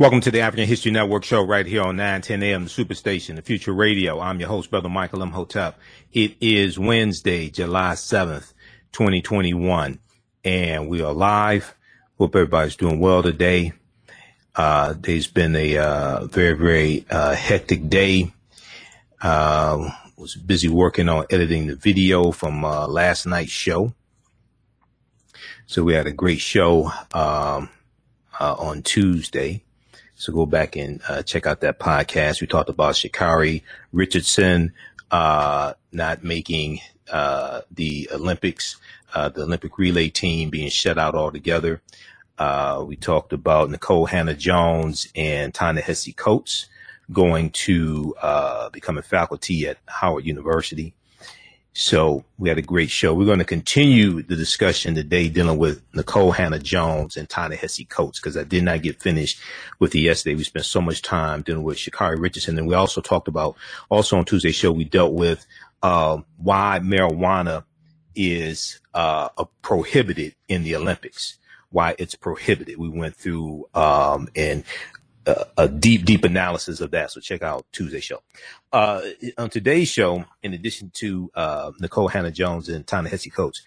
Welcome to the African History Network show right here on 910 AM, Superstation, the Future Radio. I'm your host, Brother Michael Imhotep. It is Wednesday, July 7th, 2021, and we are live. Hope everybody's doing well today. Uh, there's been a uh, very, very uh, hectic day. Uh, was busy working on editing the video from uh, last night's show. So we had a great show um, uh, on Tuesday. So go back and uh, check out that podcast. We talked about Sha'Carri Richardson uh, not making uh, the Olympics, uh, the Olympic relay team being shut out altogether. Uh, we talked about Nikole Hannah-Jones and Ta-Nehisi Coates going to uh, become a faculty at Howard University. So we had a great show. We're going to continue the discussion today dealing with Nikole Hannah-Jones and Ta-Nehisi Coates because I did not get finished with it yesterday. We spent so much time dealing with Sha'Carri Richardson. And we also talked about, also on Tuesday's show, we dealt with uh, why marijuana is uh, prohibited in the Olympics why it's prohibited. We went through um, and a, deep, deep analysis of that. So check out Tuesday show. Uh, on today's show, in addition to uh, Nikole Hannah-Jones and Ta-Nehisi Coates,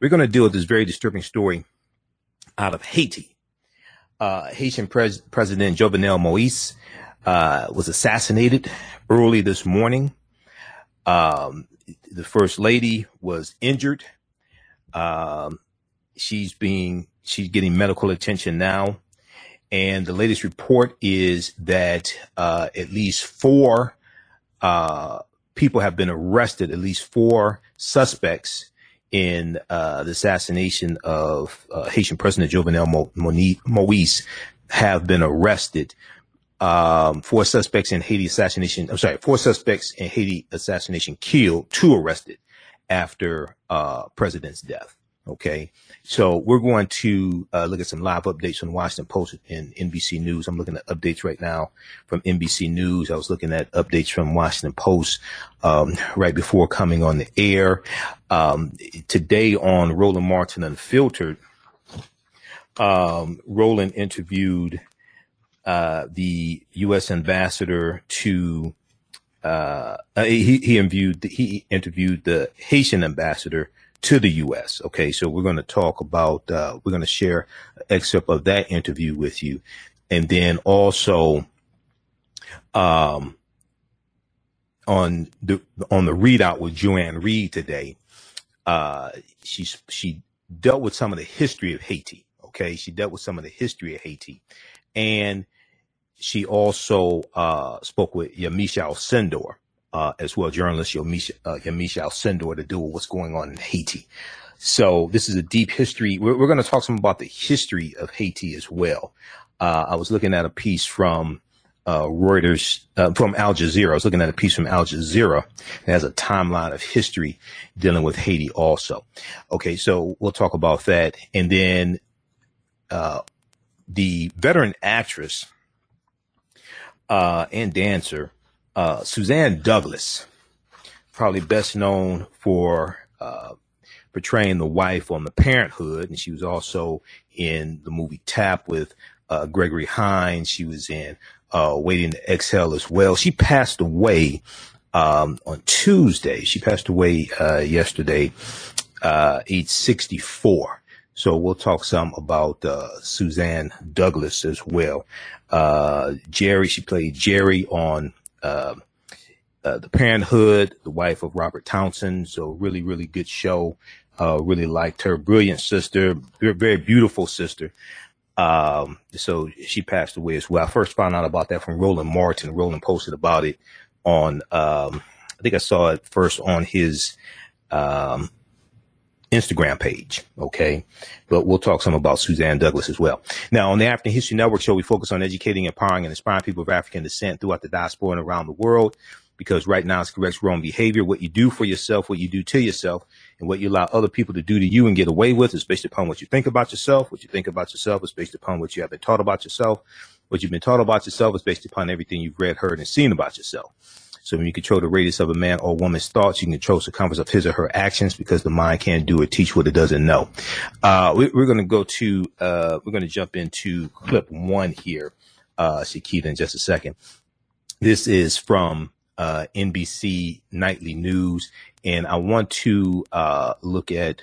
we're going to deal with this very disturbing story out of Haiti. Uh, Haitian pres- President Jovenel Moise uh, was assassinated early this morning. Um, the first lady was injured. Um, she's being she's getting medical attention now. And the latest report is that uh, at least four uh, people have been arrested, at least four suspects in uh, the assassination of uh, Haitian President Jovenel Mo- Moise have been arrested. Um, four suspects in Haiti assassination. I'm sorry, four suspects in Haiti assassination killed, two arrested after uh, president's death. Okay. So we're going to uh, look at some live updates from Washington Post and NBC News. I'm looking at updates right now from NBC News. I was looking at updates from Washington Post um, right before coming on the air. Um, today on Roland Martin Unfiltered, um, Roland interviewed uh, the U.S. ambassador to uh, he, he interviewed he interviewed the Haitian ambassador to the U.S. Okay, so we're going to talk about, uh, we're going to share an excerpt of that interview with you, and then also, um, on the on the ReidOut with Joy-Ann Reid today, uh, she's she dealt with some of the history of Haiti. Okay, she dealt with some of the history of Haiti, and she also uh, spoke with Yamiche Alcindor uh, as well, journalist Yamiche, uh, Alcindor to do with what's going on in Haiti. So this is a deep history. We're, we're going to talk some about the history of Haiti as well. Uh, I was looking at a piece from uh, Reuters, uh, from Al Jazeera. I was looking at a piece from Al Jazeera that has a timeline of history dealing with Haiti also. Okay, so we'll talk about that. And then uh, the veteran actress uh, and dancer uh, Suzzanne Douglas, probably best known for uh, portraying the wife on The Parenthood, and she was also in the movie Tap with uh, Gregory Hines. She was in uh, Waiting to Exhale as well. She passed away um, on Tuesday. She passed away uh, yesterday, uh, age 64. So we'll talk some about uh, Suzzanne Douglas as well. Uh, Jerry, she played Jerry on uh, uh, the Parenthood, the wife of Robert Townsend. So really, really good show. Uh, really liked her. Brilliant sister, very, very beautiful sister. Um, so she passed away as well. I first found out about that from Roland Martin. Roland posted about it on, um, I think I saw it first on his, um, Instagram page. Okay. But we'll talk some about Suzzanne Douglas as well. Now, on the African History Network show, we focus on educating, empowering, and inspiring people of African descent throughout the diaspora and around the world. Because right now it's corrects wrong behavior. What you do for yourself, what you do to yourself, and what you allow other people to do to you and get away with is based upon what you think about yourself. What you think about yourself is based upon what you have been taught about yourself. What you've been taught about yourself is based upon everything you've read, heard, and seen about yourself. So when you control the radius of a man or woman's thoughts, you can control the circumference of his or her actions because the mind can't do or teach what it doesn't know. Uh, we, are going to go to, uh, we're going to jump into clip one here uh, Shakita in just a second. This is from uh, NBC Nightly News, and I want to uh, look at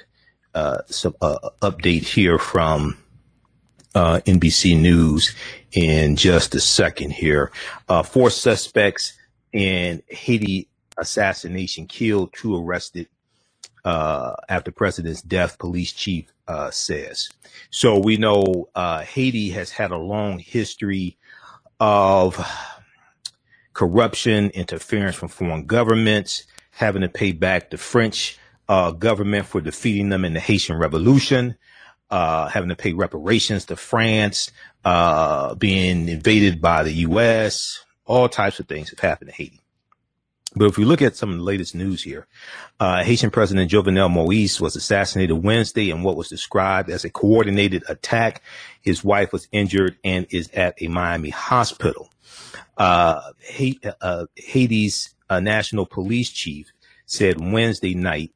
uh, some uh, update here from NBC News in just a second here. Four suspects in Haiti assassination killed, two arrested uh, after president's death, police chief uh, says. So we know uh, Haiti has had a long history of corruption, interference from foreign governments, having to pay back the French uh, government for defeating them in the Haitian Revolution, uh, having to pay reparations to France, uh, being invaded by the U.S. All types of things have happened to Haiti. But if we look at some of the latest news here, uh, Haitian President Jovenel Moise was assassinated Wednesday in what was described as a coordinated attack. His wife was injured and is at a Miami hospital. Uh, uh Haiti's uh, national police chief said Wednesday night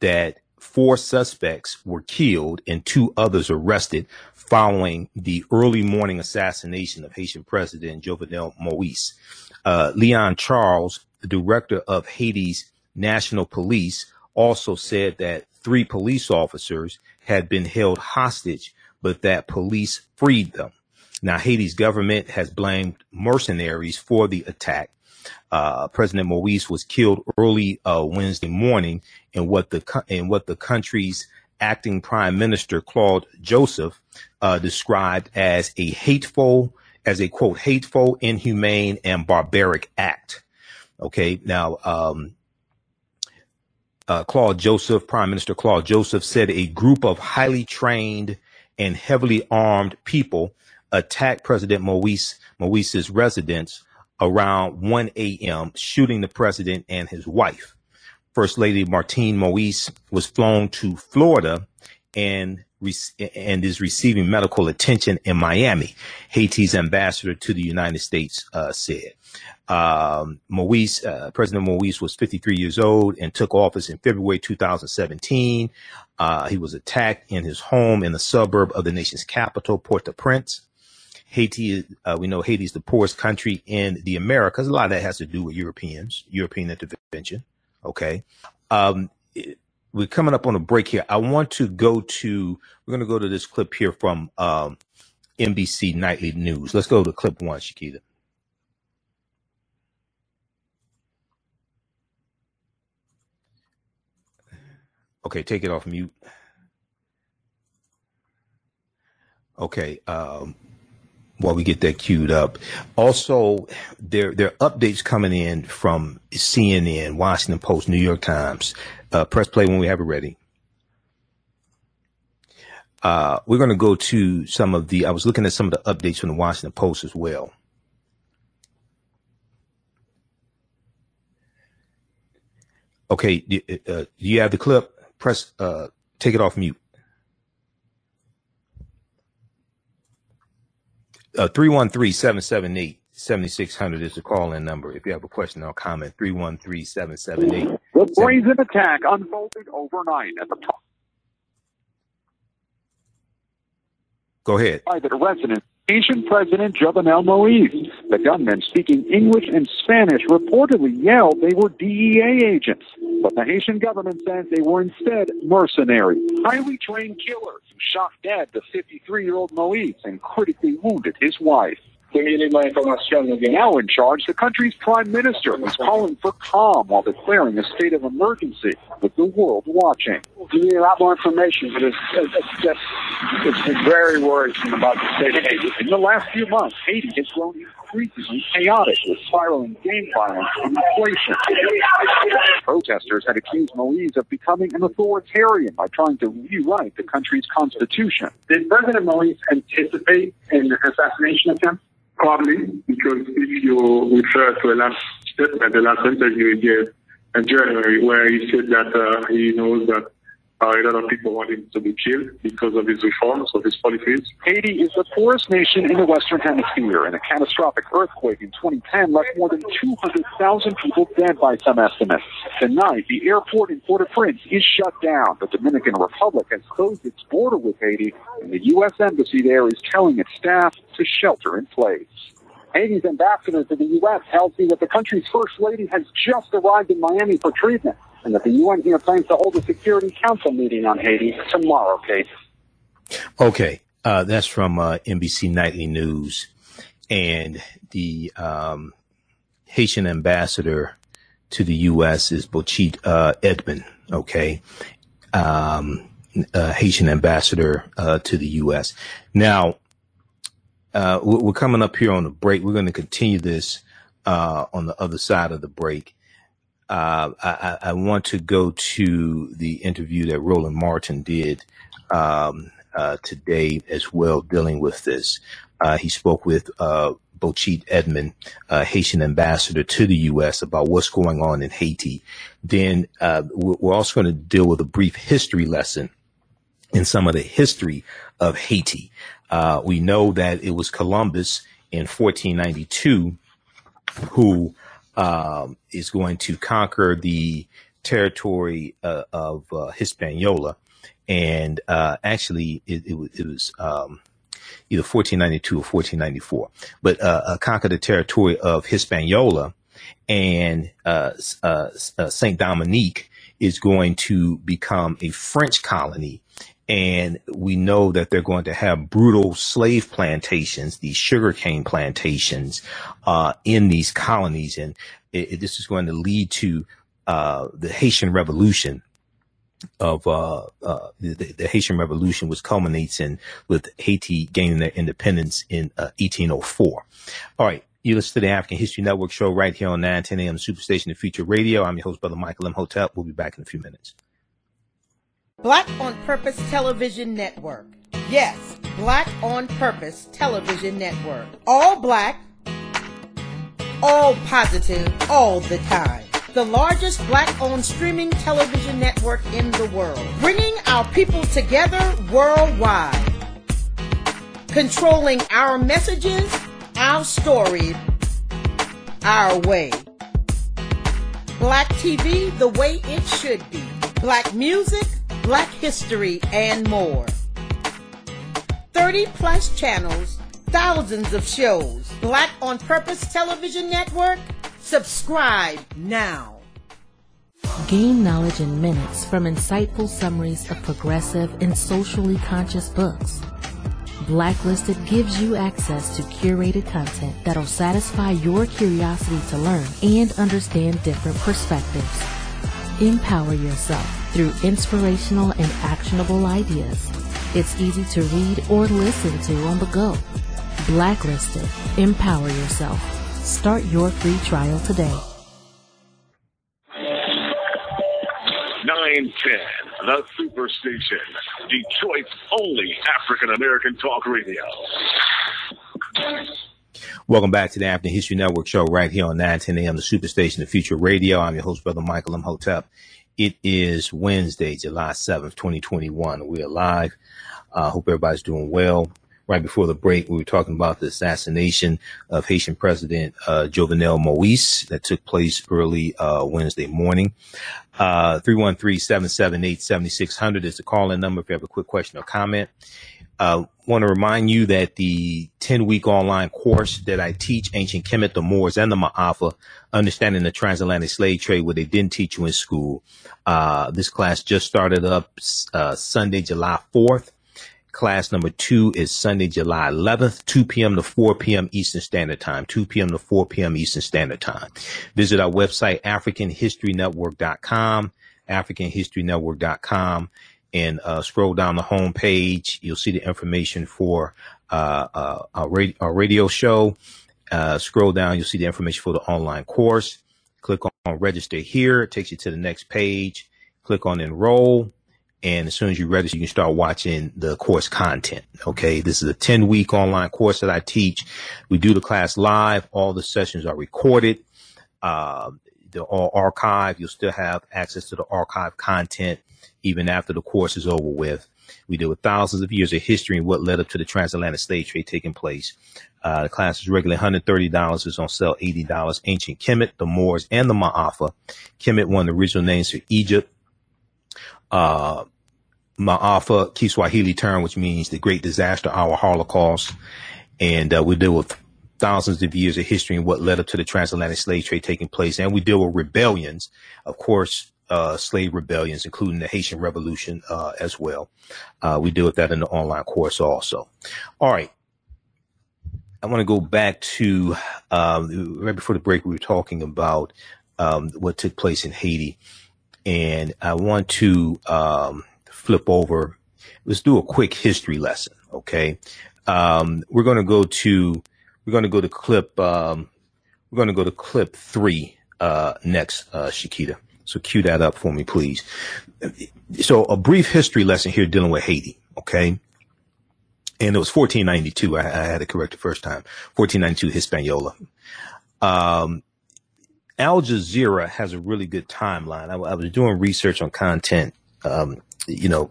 that four suspects were killed and two others arrested following the early morning assassination of Haitian President Jovenel Moise. Uh, Leon Charles, the director of Haiti's National Police, also said that three police officers had been held hostage, but that police freed them. Now, Haiti's government has blamed mercenaries for the attack uh, President Moise was killed early uh, Wednesday morning in what the in what the country's acting prime minister Claude Joseph uh, described as a hateful, as a quote hateful, inhumane, and barbaric act. Okay, now um, uh, Claude Joseph, Prime Minister Claude Joseph, said a group of highly trained and heavily armed people attacked President Moise Moise's residence around 1 a.m., shooting the president and his wife. First Lady Martine Moise was flown to Florida and and is receiving medical attention in Miami. Haiti's ambassador to the United States uh, said. Um, Moise, uh, President Moise was 53 years old and took office in February 2017. Uh, he was attacked in his home in the suburb of the nation's capital, Port-au-Prince. Haiti, uh, we know Haiti is the poorest country in the Americas. A lot of that has to do with Europeans, European intervention. Okay. Um, we're coming up on a break here. I want to go to, we're going to go to this clip here from um, NBC Nightly News. Let's go to clip one, Shakita. Okay, take it off mute. Okay. Um, while we get that queued up. Also, there there are updates coming in from CNN, Washington Post, New York Times. Uh, press play when we have it ready. Uh, we're going to go to some of the. I was looking at some of the updates from the Washington Post as well. Okay, uh, do you have the clip? Press. Uh, take it off mute. Uh, 313-778-7600 is the call-in number. If you have a question or comment, 313-778. The brazen attack unfolded overnight at the top. Go ahead. Private residence Haitian President Jovenel Moise. The gunmen speaking English and Spanish reportedly yelled they were DEA agents, but the Haitian government says they were instead mercenaries, highly trained killers who shot dead the 53-year-old Moise and critically wounded his wife. Now in charge, the country's prime minister is calling for calm while declaring a state of emergency with the world watching. We need a lot more information, but it's, it's just it's very worrisome about the state of Haiti. In the last few months, Haiti has grown increasingly chaotic with spiraling gang violence and inflation. Protesters had accused Moise of becoming an authoritarian by trying to rewrite the country's constitution. Did President Moise anticipate an assassination attempt? Probably, because if you refer to a last statement, the last interview he gave in January, where he said that uh, he knows that Uh, a lot of people want him to be killed because of his reforms, of his policies. Haiti is the poorest nation in the Western Hemisphere, and a catastrophic earthquake in 2010 left more than 200,000 people dead by some estimates. Tonight, the airport in Port-au-Prince is shut down. The Dominican Republic has closed its border with Haiti, and the U.S. Embassy there is telling its staff to shelter in place. Haiti's ambassador to the U.S. tells me that the country's first lady has just arrived in Miami for treatment and that the UN here plans to hold a Security Council meeting on Haiti tomorrow, Kate. Okay, uh, that's from uh, NBC Nightly News. And the um, Haitian ambassador to the U.S. is Bocchit uh, Edmond, okay? Um, uh, Haitian ambassador uh, to the U.S. Now, uh, we're coming up here on the break. We're going to continue this uh, on the other side of the break. Uh, I, I, want to go to the interview that Roland Martin did um, uh, today as well, dealing with this. Uh, he spoke with uh, Bocchit Edmond, Haitian ambassador to the U.S., about what's going on in Haiti. Then we're also going to deal with a brief history lesson in some of the history of Haiti. Uh, we know that it was Columbus in 1492 who um, is going to conquer the territory uh, of uh, Hispaniola, and uh, actually it, it, it was um, either 1492 or 1494, but uh, uh, conquer the territory of Hispaniola, and Saint Dominique is going to become a French colony and we know that they're going to have brutal slave plantations, these sugarcane plantations, uh, in these colonies. And it, it, this is going to lead to, uh, the Haitian Revolution of, uh, uh the, the, Haitian Revolution, which culminates in with Haiti gaining their independence in, 1804. Uh, All right. You listen to the African History Network show right here on 9, 10 a.m. Superstation The Future Radio. I'm your host, Brother Michael Imhotep. We'll be back in a few minutes. Black on Purpose Television Network. Yes, Black on Purpose Television Network. All black, all positive, all the time. The largest black owned streaming television network in the world. Bringing our people together worldwide. Controlling our messages, our stories, our way. Black TV the way it should be. Black music, Black history, and more. 30 plus channels, thousands of shows. Black on Purpose Television Network. Subscribe now. Gain knowledge in minutes from insightful summaries of progressive and socially conscious books. Blacklisted gives you access to curated content that'll satisfy your curiosity to learn and understand different perspectives. Empower yourself through inspirational and actionable ideas. It's easy to read or listen to on the go. Blacklisted. Empower yourself. Start your free trial today. 910, the Superstation, Detroit's only African American talk radio. Welcome back to the African History Network show right here on 910 AM, the Superstation, the Future Radio. I'm your host, Brother Michael Imhotep. It is Wednesday, July 7th, 2021. We're live. I uh, hope everybody's doing well. Right before the break, we were talking about the assassination of Haitian President uh, Jovenel Moise that took place early uh, Wednesday morning. Uh, 313-778-7600 is the call-in number if you have a quick question or comment. Uh, want to remind you that the 10 week online course that I teach, Ancient Kemet, the Moors, and the Ma'afa, understanding the transatlantic slave trade, where they didn't teach you in school. Uh, this class just started up, uh, Sunday, July 4th. Class number two is Sunday, July 11th, 2 p.m. to 4 p.m. Eastern Standard Time, 2 p.m. to 4 p.m. Eastern Standard Time. Visit our website, AfricanHistoryNetwork.com, AfricanHistoryNetwork.com and uh, scroll down the home page. You'll see the information for uh, uh, our, radio, our radio show. Uh, scroll down, you'll see the information for the online course. Click on, on register here. It takes you to the next page. Click on enroll. And as soon as you register, you can start watching the course content. Okay. This is a 10 week online course that I teach. We do the class live. All the sessions are recorded. Uh, they're all archived. You'll still have access to the archive content even after the course is over with. We deal with thousands of years of history and what led up to the transatlantic slave trade taking place. Uh, the class is regularly $130. It's on sale $80. Ancient Kemet, the Moors, and the Ma'afa. Kemet, one of the original names for Egypt. Uh, Ma'afa, Kiswahili term, which means the great disaster, our Holocaust. And uh, we deal with thousands of years of history and what led up to the transatlantic slave trade taking place. And we deal with rebellions, of course, uh, slave rebellions, including the Haitian Revolution uh, as well. Uh, we deal with that in the online course also. All right. I want to go back to um, right before the break. We were talking about um, what took place in Haiti, and I want to um, flip over. Let's do a quick history lesson. Okay, um, we're going to go to we're going to go to clip um, we're going to go to clip three uh, next, uh, Shakita. So cue that up for me, please. So a brief history lesson here dealing with Haiti. Okay. And it was 1492. I, I had it correct the first time. 1492 Hispaniola. Um, Al Jazeera has a really good timeline. I, I was doing research on content, um, you know,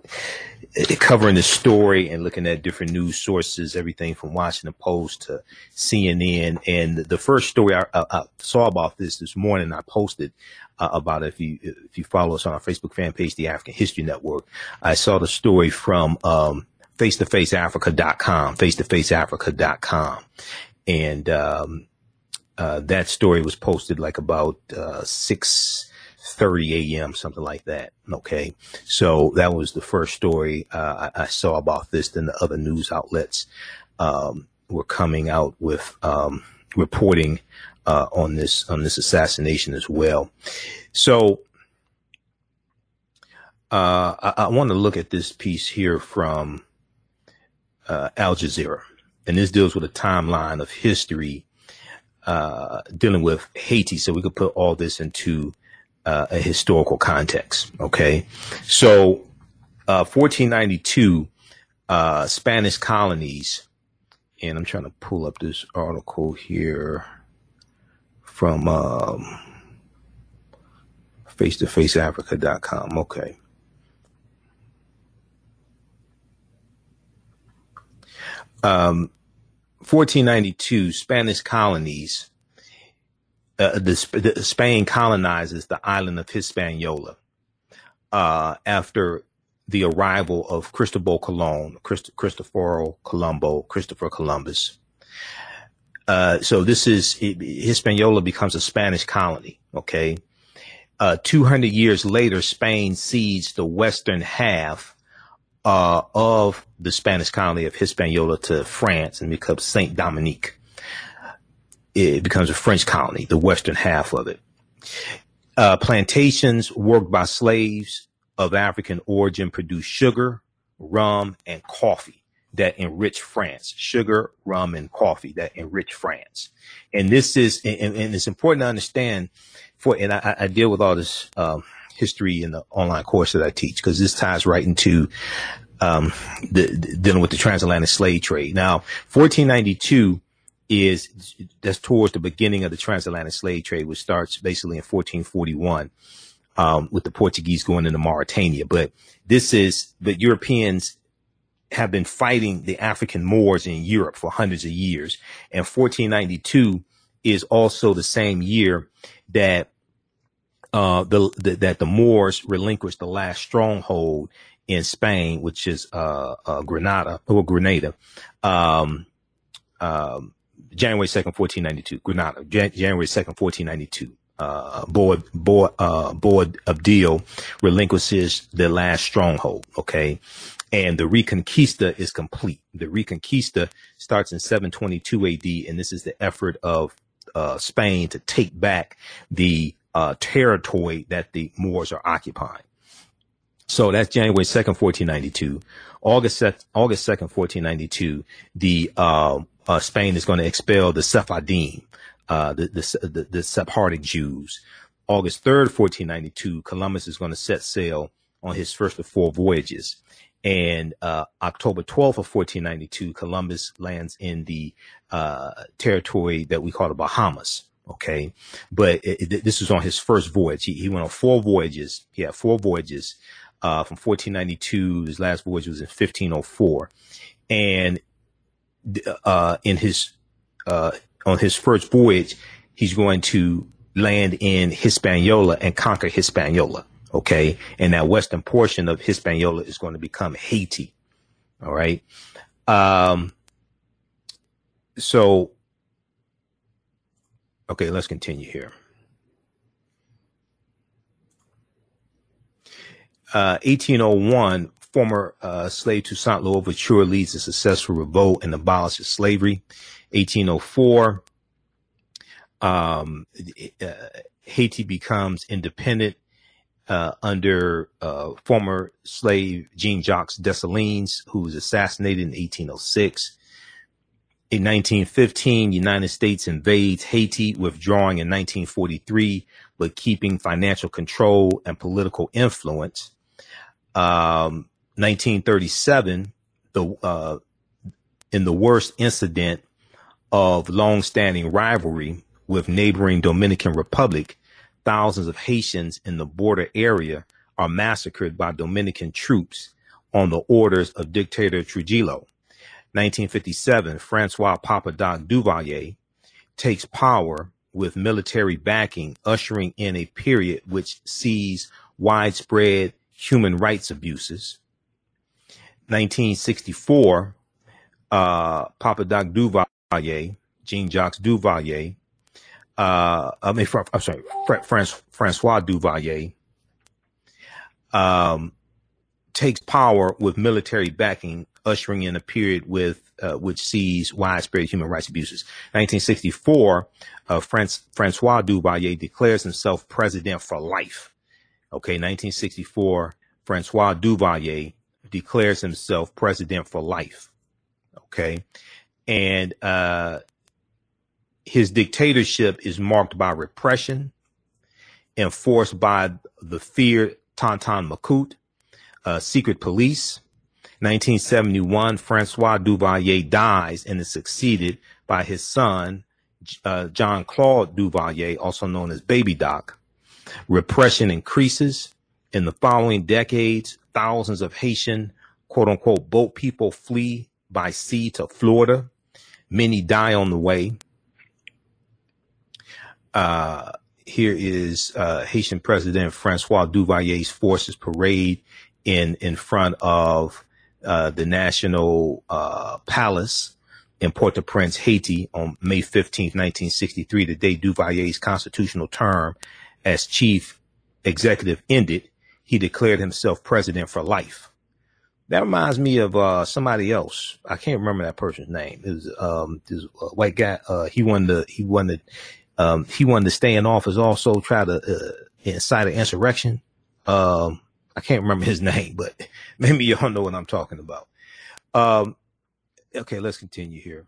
covering the story and looking at different news sources, everything from Washington Post to CNN. And the first story I, I, saw about this this morning, I posted uh, about it. If you if you follow us on our Facebook fan page, the African History Network, I saw the story from um, face-to-faceafrica.com, face-to-faceafrica.com, and um, uh, that story was posted like about uh, six. 30 a.m., something like that. Okay. So that was the first story uh, I, I, saw about this. Then the other news outlets um, were coming out with um, reporting uh, on this on this assassination as well. So uh, I, I want to look at this piece here from uh, Al Jazeera, and this deals with a timeline of history uh, dealing with Haiti, so we could put all this into uh, a historical context. Okay, so 1492 uh, Spanish colonies, and I'm trying to pull up this article here from um, face-to-faceafrica.com. Okay. Um, 1492, Spanish colonies. Uh, the, the, Spain colonizes the island of Hispaniola uh, after the arrival of Cristobal Colon, Christ- Cristoforo Colombo, Christopher Columbus. Uh, so this is Hispaniola becomes a Spanish colony. Okay. Uh, 200 years later, Spain cedes the western half uh, of the Spanish colony of Hispaniola to France and becomes Saint Dominique. It becomes a French colony, the western half of it. Uh, plantations worked by slaves of African origin produce sugar, rum, and coffee that enrich France, sugar, rum, and coffee that enrich France. And this is, and, and it's important to understand for, and I, I deal with all this, um, history in the online course that I teach because this ties right into, um, the, the, dealing with the transatlantic slave trade. Now, 1492 is, that's towards the beginning of the transatlantic slave trade, which starts basically in 1441. Um, with the Portuguese going into Mauritania, but this is the Europeans have been fighting the African Moors in Europe for hundreds of years. And 1492 is also the same year that uh, the, the, that the Moors relinquished the last stronghold in Spain, which is uh, uh, Granada or Grenada. Um, um, January 2nd, 1492, Granada, Jan- January 2nd, 1492. Uh, Board, Board, uh, Boabdil relinquishes the last stronghold. Okay and the Reconquista is complete. The Reconquista starts in 722 AD, and this is the effort of uh, Spain to take back the uh, territory that the Moors are occupying. So that's January 2nd, 1492. August, August 2nd, 1492, the, uh, uh, Spain is going to expel the Sephardim, uh, the, the, the, the Sephardic Jews. August 3rd, 1492, Columbus is going to set sail on his first of four voyages. And uh, October 12th of 1492, Columbus lands in the uh, territory that we call the Bahamas. Okay, but it, it, this was on his first voyage. He, he, went on four voyages. He had four voyages uh, from 1492. His last voyage was in 1504, and uh, in his uh, on his first voyage, he's going to land in Hispaniola and conquer Hispaniola. Okay, and that western portion of Hispaniola is going to become Haiti. All right. Um. So. Okay, let's continue here. Uh, 1801, former uh, slave Toussaint Louverture leads a successful revolt and abolishes slavery. 1804, um, uh, Haiti becomes independent uh, under uh, former slave Jean Jacques Dessalines, who was assassinated in 1806. In 1915, United States invades Haiti, withdrawing in 1943, but keeping financial control and political influence. Um, 1937, the uh, in the worst incident of long-standing rivalry with neighboring Dominican Republic, thousands of Haitians in the border area are massacred by Dominican troops on the orders of dictator Trujillo. 1957, Francois Papa Doc Duvalier takes power with military backing, ushering in a period which sees widespread human rights abuses. 1964, uh, Papa Doc Duvalier, Jean Jacques Duvalier, uh, I mean, I'm sorry, Francois Duvalier, um, takes power with military backing, ushering in a period with uh, which sees widespread human rights abuses. 1964, uh, Francois Duvalier declares himself president for life. Okay, 1964, Francois Duvalier declares himself president for life. Okay. And uh, his dictatorship is marked by repression, enforced by the fear Tonton Macoute, uh, secret police. 1971, Francois Duvalier dies and is succeeded by his son, uh, John Claude Duvalier, also known as Baby Doc. Repression increases. In the following decades, thousands of Haitian quote unquote boat people flee by sea to Florida. Many die on the way. Uh, here is uh, Haitian President Francois Duvalier's forces parade in in front of uh, the National uh, Palace in Port-au-Prince, Haiti, on May 15, 1963, the day Duvalier's constitutional term as chief executive ended, he declared himself president for life. That reminds me of uh, somebody else. I can't remember that person's name. It was um, this uh, white guy. Uh, he wanted to, he wanted um, he wanted to stay in office. Also, try to uh, incite an insurrection. Um, I can't remember his name, but maybe y'all know what I'm talking about. Um, okay, let's continue here.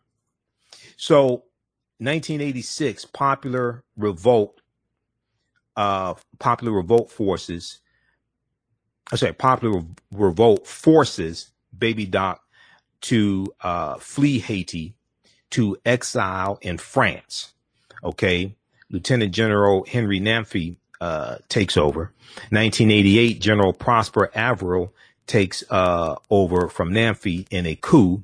So, 1986, popular revolt uh, popular revolt forces, I say popular revolt forces Baby Doc to uh, flee Haiti to exile in France. Okay. Lieutenant General Henri Namphy uh, takes over. 1988, General Prosper Avril takes uh, over from Namphy in a coup.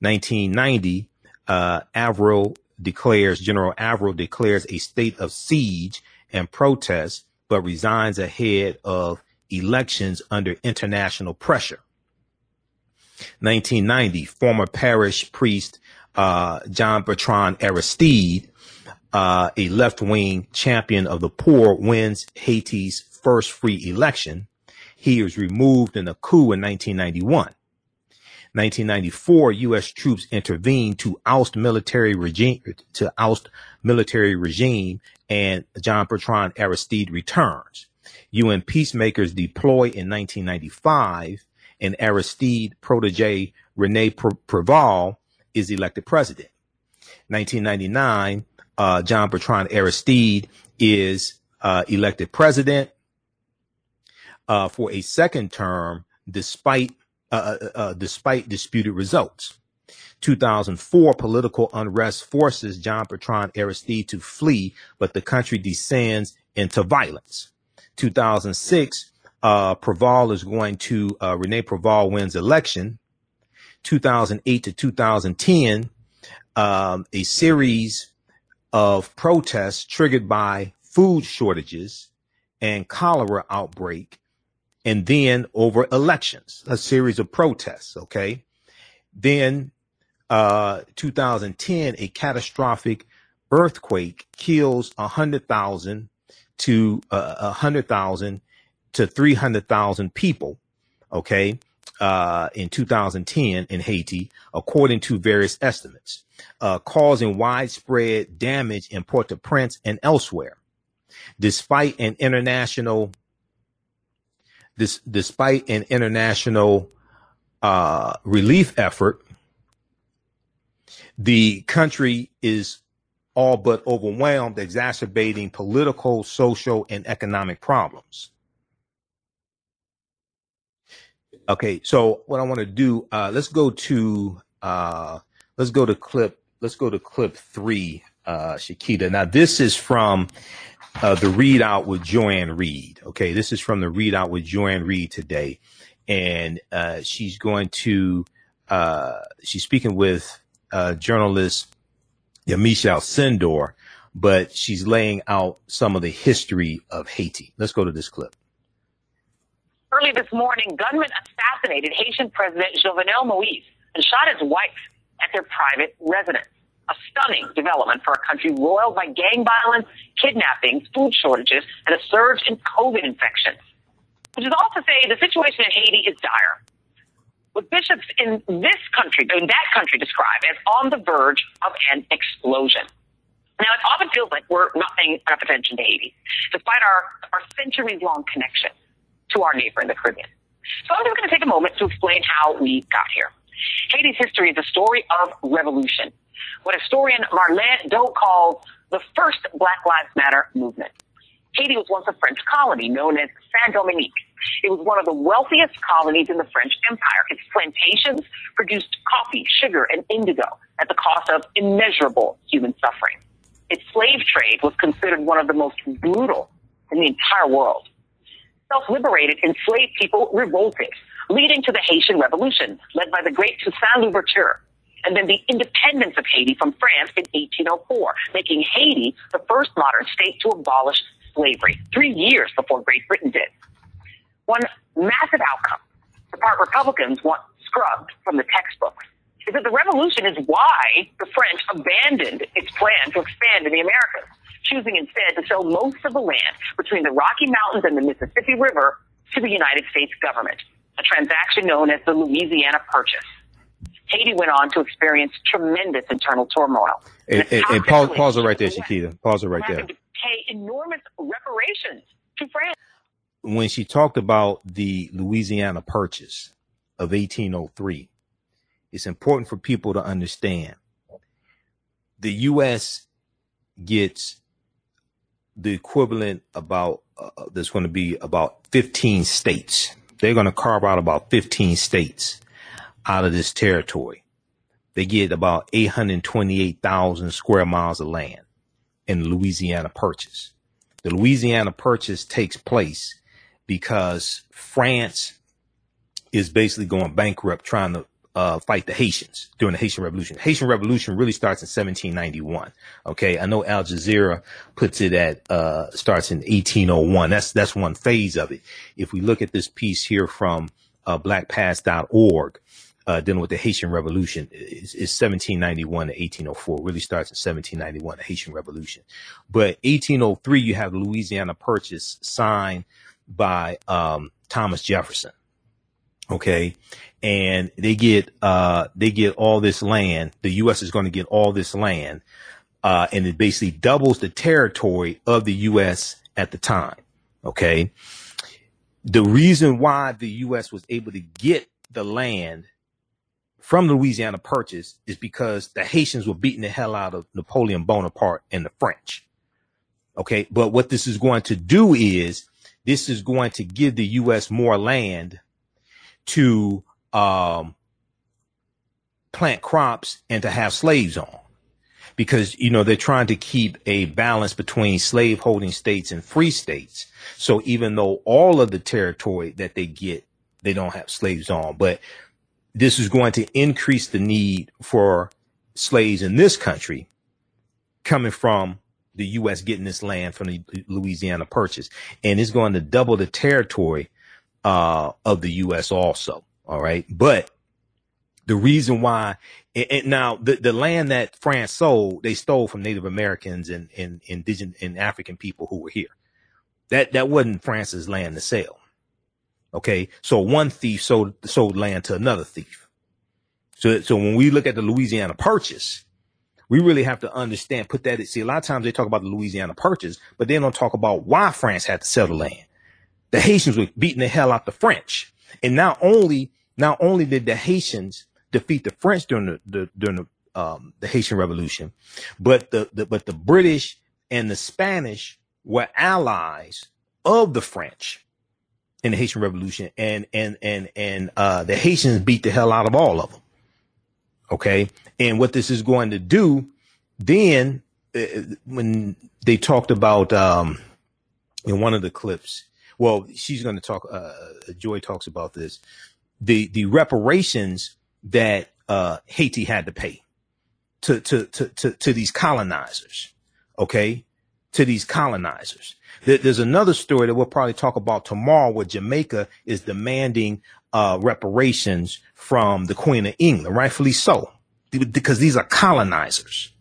1990, uh, Avril declares, General Avril declares a state of siege and protest, but resigns ahead of elections under international pressure. 1990, former parish priest uh, John Bertrand Aristide, uh, a left wing champion of the poor, wins Haiti's first free election. He is removed in a coup in 1991. 1994, U.S. troops intervened to oust military regime to oust military regime, and John Bertrand Aristide returns. UN peacemakers deploy in 1995, and Aristide protege Rene Preval is elected president. 1999, uh, John Bertrand Aristide is uh, elected president uh, for a second term, despite uh, uh, uh, despite disputed results. 2004 political unrest forces John Bertrand Aristide to flee, but the country descends into violence. 2006 uh, Preval is going to, uh, Rene Preval wins election 2008 to 2010, um, a series of protests triggered by food shortages and cholera outbreak, and then over elections, a series of protests. Okay. Then, uh, 2010, a catastrophic earthquake kills to uh, a hundred thousand to 300,000 people. Okay uh, in 2010 in Haiti, according to various estimates, uh, causing widespread damage in Port-au-Prince and elsewhere. Despite an international, this, despite an international uh, relief effort, the country is all but overwhelmed, exacerbating political, social, and economic problems. Okay, so what I want to do, uh, let's go to uh, let's go to clip let's go to clip three, uh, Shakita. Now this is from uh, the ReidOut with Joy-Ann Reid. Okay, this is from the ReidOut with Joy-Ann Reid today, and uh, she's going to uh, she's speaking with uh, journalist Yamiche Alcindor, but she's laying out some of the history of Haiti. Let's go to this clip. Early this morning, gunmen assassinated Haitian President Jovenel Moise and shot his wife at their private residence. A stunning development for a country roiled by gang violence, kidnappings, food shortages, and a surge in COVID infections. Which is all to say the situation in Haiti is dire. What bishops in this country, in that country, describe as on the verge of an explosion. Now, it often feels like we're not paying enough attention to Haiti, despite our, our centuries long connection to our neighbor in the Caribbean. So I'm just going to take a moment to explain how we got here. Haiti's history is a story of revolution, what historian Marlene Daut calls the first Black Lives Matter movement. Haiti was once a French colony known as Saint Dominique. It was one of the wealthiest colonies in the French Empire. Its plantations produced coffee, sugar, and indigo at the cost of immeasurable human suffering. Its slave trade was considered one of the most brutal in the entire world self-liberated enslaved people revolted, leading to the Haitian Revolution, led by the great Toussaint Louverture, and then the independence of Haiti from France in 1804, making Haiti the first modern state to abolish slavery, three years before Great Britain did. One massive outcome, the part Republicans want scrubbed from the textbooks, is that the revolution is why the French abandoned its plan to expand in the Americas choosing instead to sell most of the land between the Rocky Mountains and the Mississippi River to the United States government, a transaction known as the Louisiana Purchase. Haiti went on to experience tremendous internal turmoil. And, and, and pause, pause it right there, Shakita. Pause it right there. Pay enormous reparations to France. When she talked about the Louisiana Purchase of 1803, it's important for people to understand the U.S. gets the equivalent about uh, uh there's going to be about 15 states. They're going to carve out about 15 states out of this territory. They get about 828,000 square miles of land in Louisiana Purchase. The Louisiana Purchase takes place because France is basically going bankrupt trying to uh, fight the Haitians during the Haitian Revolution. Haitian Revolution really starts in 1791. Okay, I know Al Jazeera puts it at uh, starts in 1801. That's that's one phase of it. If we look at this piece here from uh, BlackPast.org, uh, dealing with the Haitian Revolution, is 1791 to 1804. Really starts in 1791, the Haitian Revolution. But 1803, you have the Louisiana Purchase signed by um, Thomas Jefferson. Okay. And they get, uh, they get all this land. The U.S. is going to get all this land. Uh, and it basically doubles the territory of the U.S. at the time. Okay. The reason why the U.S. was able to get the land from the Louisiana Purchase is because the Haitians were beating the hell out of Napoleon Bonaparte and the French. Okay. But what this is going to do is this is going to give the U.S. more land to um, plant crops and to have slaves on. because, you know, they're trying to keep a balance between slave holding states and free states. So even though all of the territory that they get, they don't have slaves on, but this is going to increase the need for slaves in this country coming from the U.S. getting this land from the Louisiana Purchase, and it's going to double the territory uh, of the U.S. also. All right, but the reason why and, and now the, the land that France sold, they stole from Native Americans and, and indigenous and African people who were here. That that wasn't France's land to sell. Okay, so one thief sold sold land to another thief. So so when we look at the Louisiana Purchase, we really have to understand, put that, see, a lot of times they talk about the Louisiana Purchase, but they don't talk about why France had to sell the land. The Haitians were beating the hell out the French. And not only, not only did the Haitians defeat the French during the, the during the, um, the Haitian Revolution, but the, the, but the British and the Spanish were allies of the French in the Haitian Revolution, and and and and uh, the Haitians beat the hell out of all of them. Okay. And what this is going to do then, uh, when they talked about, um, in one of the clips, well, she's going to talk, uh, Joy talks about this, the, the reparations that, uh, Haiti had to pay to, to, to, to, to these colonizers. Okay. To these colonizers. There's another story that we'll probably talk about tomorrow where Jamaica is demanding uh, reparations from the Queen of England, rightfully so, because these are colonizers.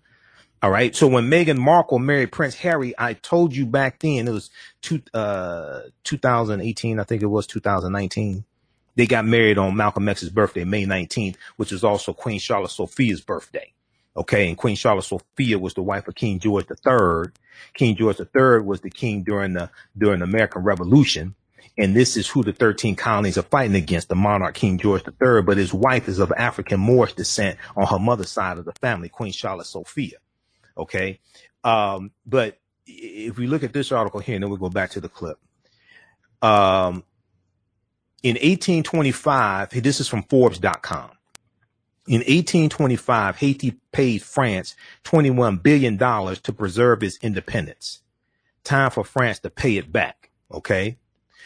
All right. So when Meghan Markle married Prince Harry, I told you back then it was two, uh, 2018. I think it was 2019. They got married on Malcolm X's birthday, May 19th, which was also Queen Charlotte Sophia's birthday. Okay. And Queen Charlotte Sophia was the wife of King George III. King George III was the king during the, during the American Revolution. And this is who the 13 colonies are fighting against, the monarch King George III. But his wife is of African Moorish descent on her mother's side of the family, Queen Charlotte Sophia. Okay. Um, but if we look at this article here, and then we'll go back to the clip. Um, in 1825, this is from Forbes.com. In 1825, Haiti paid France $21 billion to preserve its independence. Time for France to pay it back. Okay.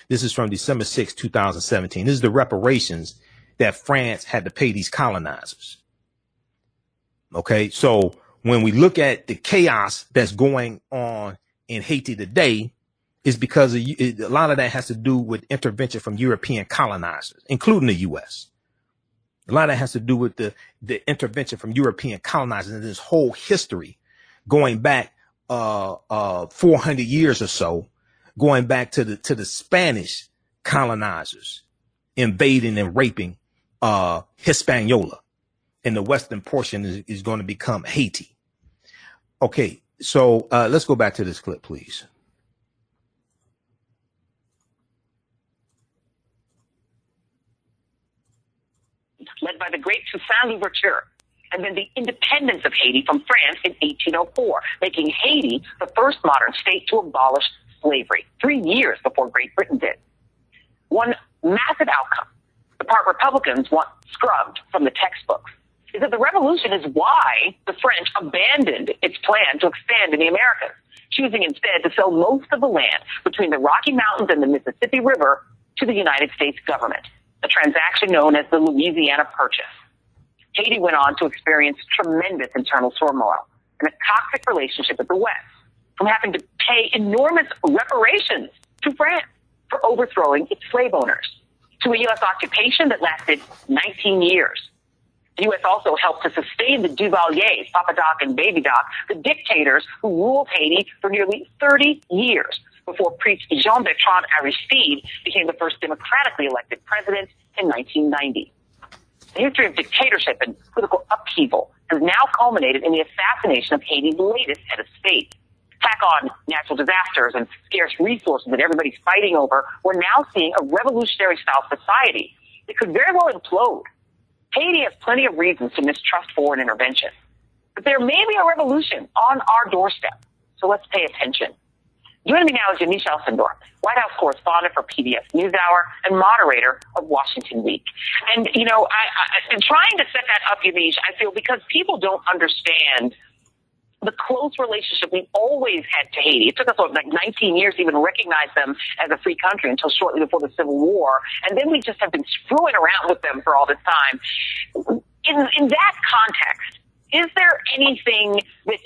This is from December 6, 2017. This is the reparations that France had to pay these colonizers. Okay. So when we look at the chaos that's going on in Haiti today, is because a lot of that has to do with intervention from European colonizers, including the U.S. A lot of that has to do with the, the intervention from European colonizers and this whole history going back uh, uh, 400 years or so going back to the to the Spanish colonizers invading and raping uh, Hispaniola, and the western portion is, is going to become Haiti. Okay, so uh, let's go back to this clip, please. Led by the great Toussaint Louverture, and then the independence of Haiti from France in 1804, making Haiti the first modern state to abolish slavery, three years before Great Britain did. One massive outcome, the part Republicans want scrubbed from the textbooks, is that the revolution is why the French abandoned its plan to expand in the Americas, choosing instead to sell most of the land between the Rocky Mountains and the Mississippi River to the United States government, a transaction known as the Louisiana Purchase. Haiti went on to experience tremendous internal turmoil and a toxic relationship with the West from having to pay enormous reparations to France for overthrowing its slave owners, to a U.S. occupation that lasted 19 years. The U.S. also helped to sustain the Duvaliers, Papa Doc and Baby Doc, the dictators who ruled Haiti for nearly 30 years before priest Jean Bertrand Aristide became the first democratically elected president in 1990. The history of dictatorship and political upheaval has now culminated in the assassination of Haiti's latest head of state tack on natural disasters and scarce resources that everybody's fighting over, we're now seeing a revolutionary style society that could very well implode. Haiti has plenty of reasons to mistrust foreign intervention. But there may be a revolution on our doorstep. So let's pay attention. Joining me now is Yamiche Alcindor, White House correspondent for PBS NewsHour and moderator of Washington Week. And, you know, I, I, in trying to set that up, Yamiche, I feel because people don't understand the close relationship we always had to Haiti. It took us like 19 years to even recognize them as a free country until shortly before the Civil War. And then we just have been screwing around with them for all this time. In, in that context, is there anything that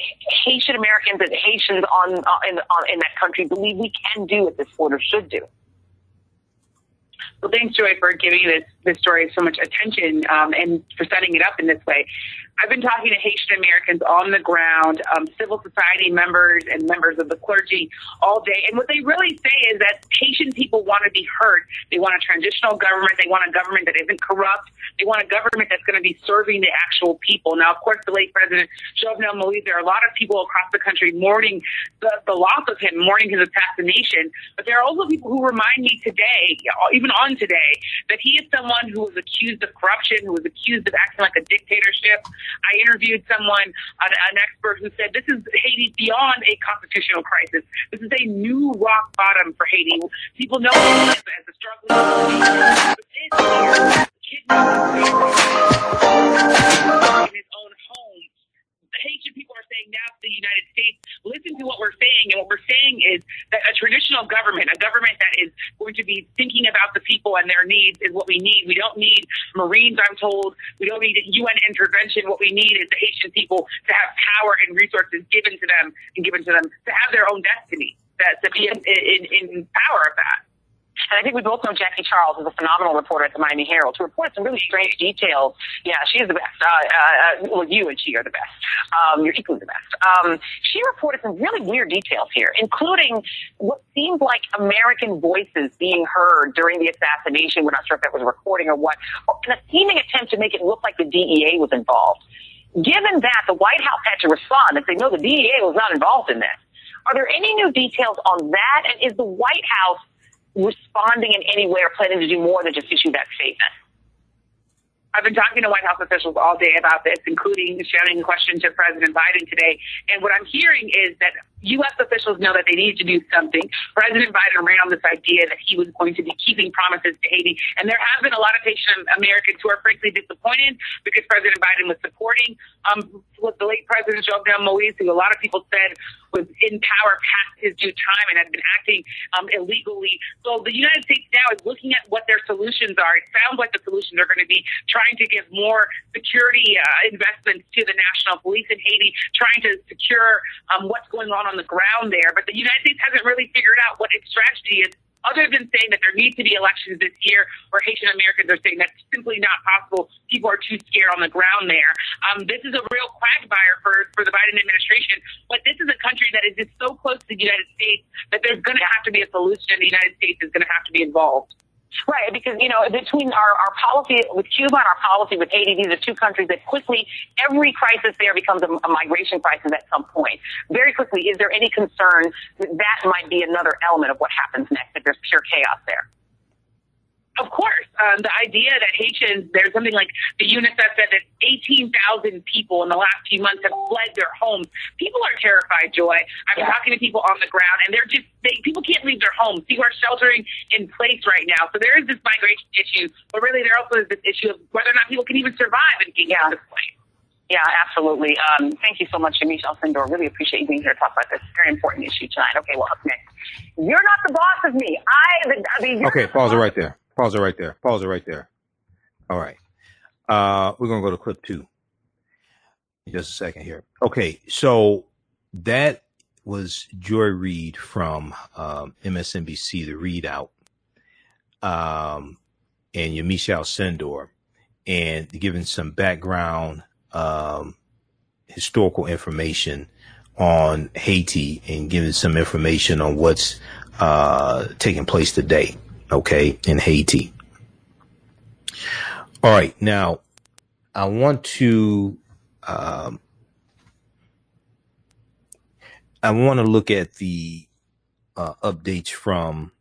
Haitian Americans and Haitians on, uh, in, on, in that country believe we can do at this point or should do? Well, thanks, Joy, for giving this this story so much attention um, and for setting it up in this way. I've been talking to Haitian Americans on the ground, um, civil society members and members of the clergy all day. And what they really say is that Haitian people want to be heard. They want a transitional government. They want a government that isn't corrupt. They want a government that's going to be serving the actual people. Now, of course, the late President Jovenel Moise, there are a lot of people across the country mourning the, the loss of him, mourning his assassination. But there are also people who remind me today, even on today, that he is someone who was accused of corruption, who was accused of acting like a dictatorship. I interviewed someone, an, an expert, who said this is Haiti beyond a constitutional crisis. This is a new rock bottom for Haiti. People know it as a struggle. In his own home. Haitian people are saying now to the United States, listen to what we're saying. And what we're saying is that a traditional government, a government that is going to be thinking about the people and their needs is what we need. We don't need Marines, I'm told. We don't need UN intervention. What we need is the Haitian people to have power and resources given to them and given to them to have their own destiny, that, to be in, in, in power of that. And I think we both know Jackie Charles is a phenomenal reporter at the Miami Herald who reports some really strange details. Yeah, she is the best. Uh, uh, well, you and she are the best. Um, you're equally the best. Um, she reported some really weird details here, including what seemed like American voices being heard during the assassination. We're not sure if that was recording or what. And a seeming attempt to make it look like the DEA was involved. Given that, the White House had to respond and say, no, the DEA was not involved in this. Are there any new details on that? And is the White House responding in any way or planning to do more than just issue that statement? I've been talking to White House officials all day about this, including sharing a question to President Biden today. And what I'm hearing is that U.S. officials know that they need to do something. President Biden ran on this idea that he was going to be keeping promises to Haiti. And there have been a lot of Haitian Americans who are frankly disappointed because President Biden was supporting um, the late President Jovenel Moise, who a lot of people said was in power past his due time and had been acting um, illegally. So the United States now is looking at what their solutions are. It sounds like the solutions are going to be trying to give more security uh, investments to the national police in Haiti, trying to secure um, what's going on on the ground there. But the United States hasn't really figured out what its strategy is other than saying that there need to be elections this year where Haitian Americans are saying that's simply not possible. People are too scared on the ground there. Um, this is a real quagmire for, for the Biden administration. But this is a country that is just so close to the United States that there's going to have to be a solution the United States is going to have to be involved. Right, because you know between our, our policy with Cuba and our policy with Haiti, these are two countries that quickly every crisis there becomes a, a migration crisis at some point. Very quickly, is there any concern that that might be another element of what happens next if there's pure chaos there? Of course, um, the idea that Haitians, there's something like the UNICEF said that 18,000 people in the last few months have fled their homes. People are terrified, Joy. I'm yeah. talking to people on the ground, and they're just, they, people can't leave their homes. People are sheltering in place right now. So there is this migration issue, but really there also is this issue of whether or not people can even survive in Kenya yeah. at this point. Yeah, absolutely. Um, thank you so much, Yamiche Alcindor. Really appreciate you being here to talk about this very important issue tonight. Okay, well, up next. You're not the boss of me. I, the, I mean, okay, pause it right there. Pause it right there. Pause it right there. All right. Uh, we're gonna go to clip two. In Just a second here. Okay, so that was Joy Reid from um, MSNBC, the ReidOut, um, and Yamiche Alcindor, and giving some background um, historical information on Haiti and giving some information on what's uh, taking place today okay, in Haiti. All right, now I want to um, I want to look at the uh, updates from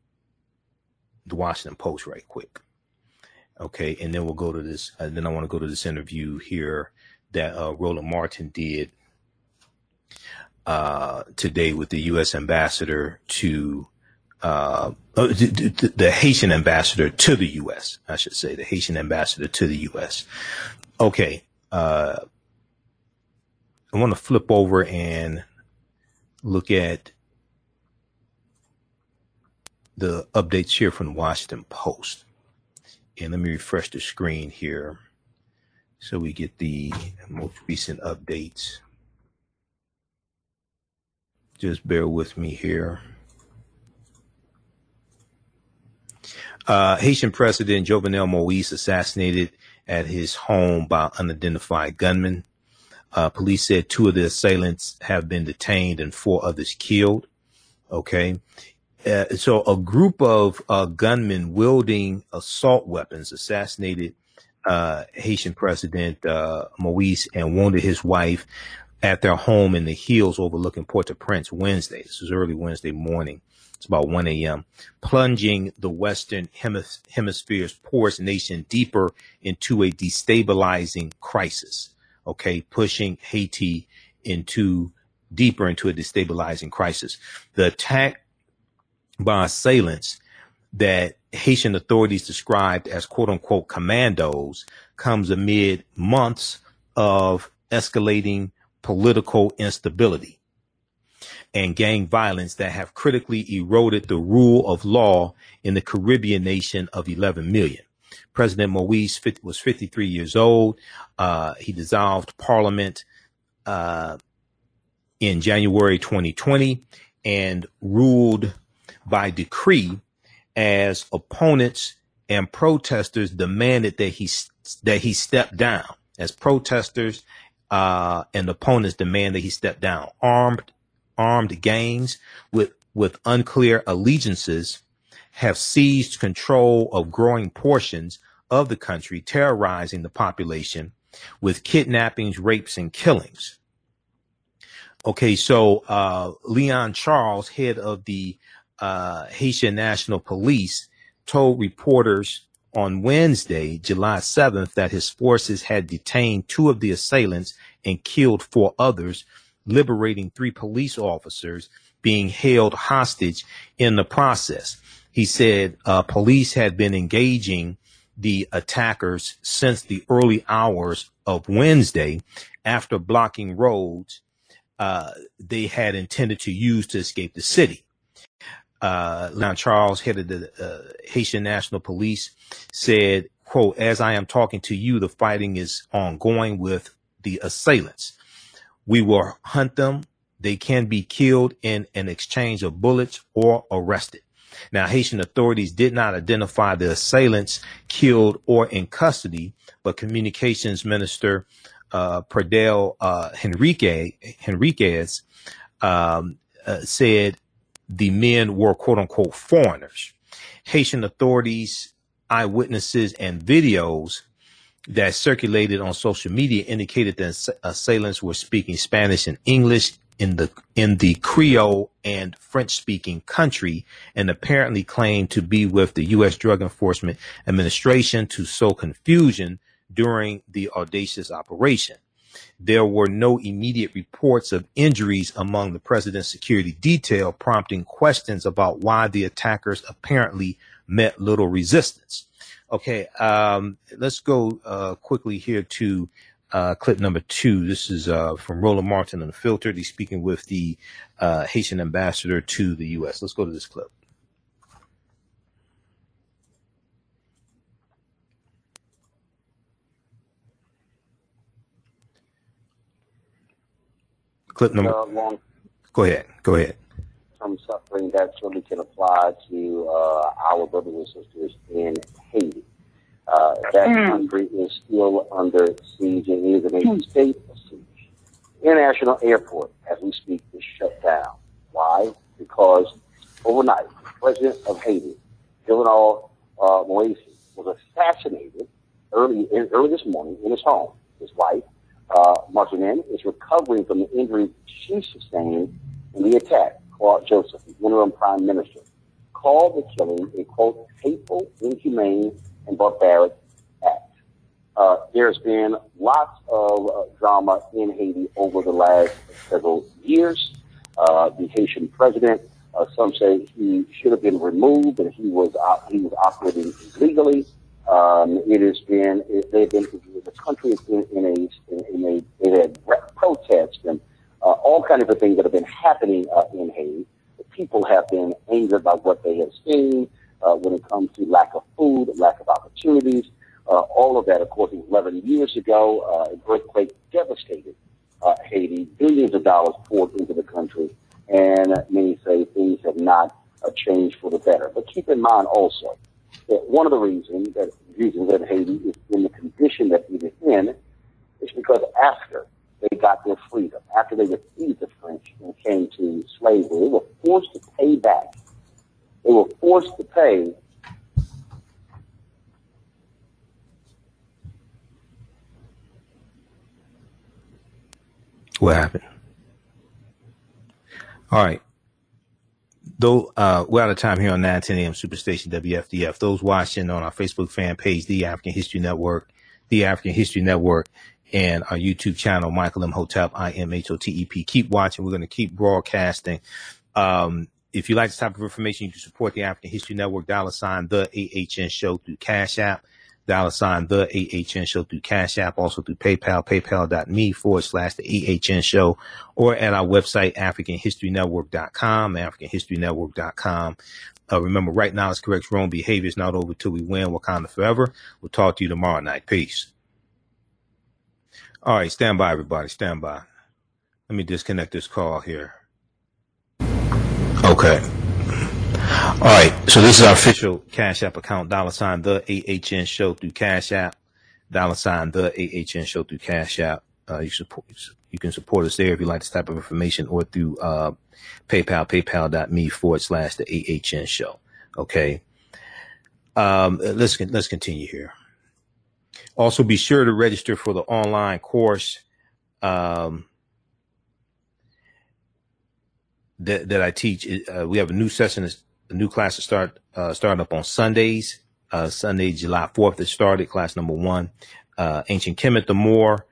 the Washington Post right quick. Okay, and then we'll go to this. Uh, then I want to go to this interview here that uh, Roland Martin did uh, today with the U.S. ambassador to uh, uh the, the, Haitian ambassador to the U.S. I should say the Haitian ambassador to the U.S. Okay, uh, I want to flip over and look at the updates here from the Washington Post. And let me refresh the screen here so we get the most recent updates. Just bear with me here. Uh, Haitian President Jovenel Moise assassinated at his home by unidentified gunmen. Uh, police said two of the assailants have been detained and four others killed. Okay. Uh, so a group of uh, gunmen wielding assault weapons assassinated uh, Haitian President uh, Moise and wounded his wife at their home in the hills overlooking Port-au-Prince Wednesday. This was early Wednesday morning. It's about 1 a.m., plunging the Western hemis- Hemisphere's poorest nation deeper into a destabilizing crisis. Okay, pushing Haiti into deeper into a destabilizing crisis. The attack by assailants that Haitian authorities described as quote unquote commandos comes amid months of escalating political instability and gang violence that have critically eroded the rule of law in the Caribbean nation of 11 million. President Moise was 53 years old. Uh, he dissolved parliament uh, in January 2020 and ruled by decree as opponents and protesters demanded that he that he step down. As protesters uh, and opponents demand that he step down. Armed armed gangs with with unclear allegiances have seized control of growing portions of the country, terrorizing the population with kidnappings, rapes, and killings. Okay, so uh, Leon Charles, head of the uh, Haitian National Police, told reporters on Wednesday, July 7th, that his forces had detained two of the assailants and killed four others, liberating three police officers being held hostage in the process. He said uh, police had been engaging the attackers since the early hours of Wednesday after blocking roads uh, they had intended to use to escape the city. Uh, Leon Charles, head of the uh, Haitian National Police, said, quote, as I am talking to you, the fighting is ongoing with the assailants. We will hunt them. They can be killed in an exchange of bullets or arrested. Now, Haitian authorities did not identify the assailants killed or in custody, but communications minister uh, Pradel uh, Henrique, Henriquez um, uh, said the men were quote unquote foreigners. Haitian authorities, eyewitnesses, and videos that circulated on social media indicated that assailants were speaking Spanish and English in the in the Creole and French speaking country and apparently claimed to be with the US Drug Enforcement Administration to sow confusion during the audacious operation. There were no immediate reports of injuries among the president's security detail, prompting questions about why the attackers apparently met little resistance. Okay, um, let's go uh, quickly here to uh, clip number two. This is uh, from Roland Martin Unfiltered. He's speaking with the uh, Haitian ambassador to the U.S. Let's go to this clip. Clip number. Uh, go ahead. Go ahead. Some suffering that certainly can apply to uh, our brothers and sisters in Haiti. Uh, that mm. country is still under siege and is in a mm. state of siege. International airport, as we speak, is shut down. Why? Because overnight, the president of Haiti, Jovenel uh, Moise, was assassinated early early this morning in his home. His wife, uh, Martine is recovering from the injury she sustained in the attack. Claude Joseph, the interim prime minister, called the killing a quote hateful, inhumane, and barbaric act. Uh, there's been lots of uh, drama in Haiti over the last several years. Uh, the Haitian president, uh, some say he should have been removed and he was he was operating illegally. Um, it has been, it, they've been, the country has been in a, in, in a, they've had protests and uh, all kinds of things that have been happening uh, in Haiti. People have been angered by what they have seen uh, when it comes to lack of food, lack of opportunities. Uh, all of that, of course, 11 years ago, uh, an earthquake devastated uh, Haiti. Billions of dollars poured into the country, and many say things have not changed for the better. But keep in mind also that one of the reasons that reasons that Haiti is in the condition that it is in is because after they got their freedom, after they defeated the French and came to slavery, they were forced to pay back. They were forced to pay What happened? All right. Though uh, we're out of time here on 910 AM Superstation WFDF. Those watching on our Facebook fan page, The African History Network, The African History Network, and our YouTube channel, Michael Imhotep, I M H O T E P. Keep watching. We're going to keep broadcasting. Um, if you like this type of information, you can support the African History Network, dollar sign the AHN show through Cash App dollar sign the AHN show through Cash App, also through PayPal, paypal.me forward slash the AHN show, or at our website, AfricanHistoryNetwork.com, AfricanHistoryNetwork.com. Uh, remember, right now it's correct wrong behavior is not over till we win Wakanda forever. We'll talk to you tomorrow night. Peace. All right, stand by, everybody. Stand by. Let me disconnect this call here. Okay. All right. So this is our official Cash App account, dollar sign the AHN show through Cash App, dollar sign the AHN show through Cash App. Uh, you support, you can support us there if you like this type of information or through, uh, PayPal, paypal.me forward slash the AHN show. Okay. Um, let's, let's continue here. Also be sure to register for the online course. Um, that, that I teach, uh, we have a new session a new class to start uh, starting up on Sundays. Uh, Sunday, July 4th, it started class number one. Uh, ancient Kemet, the Moor,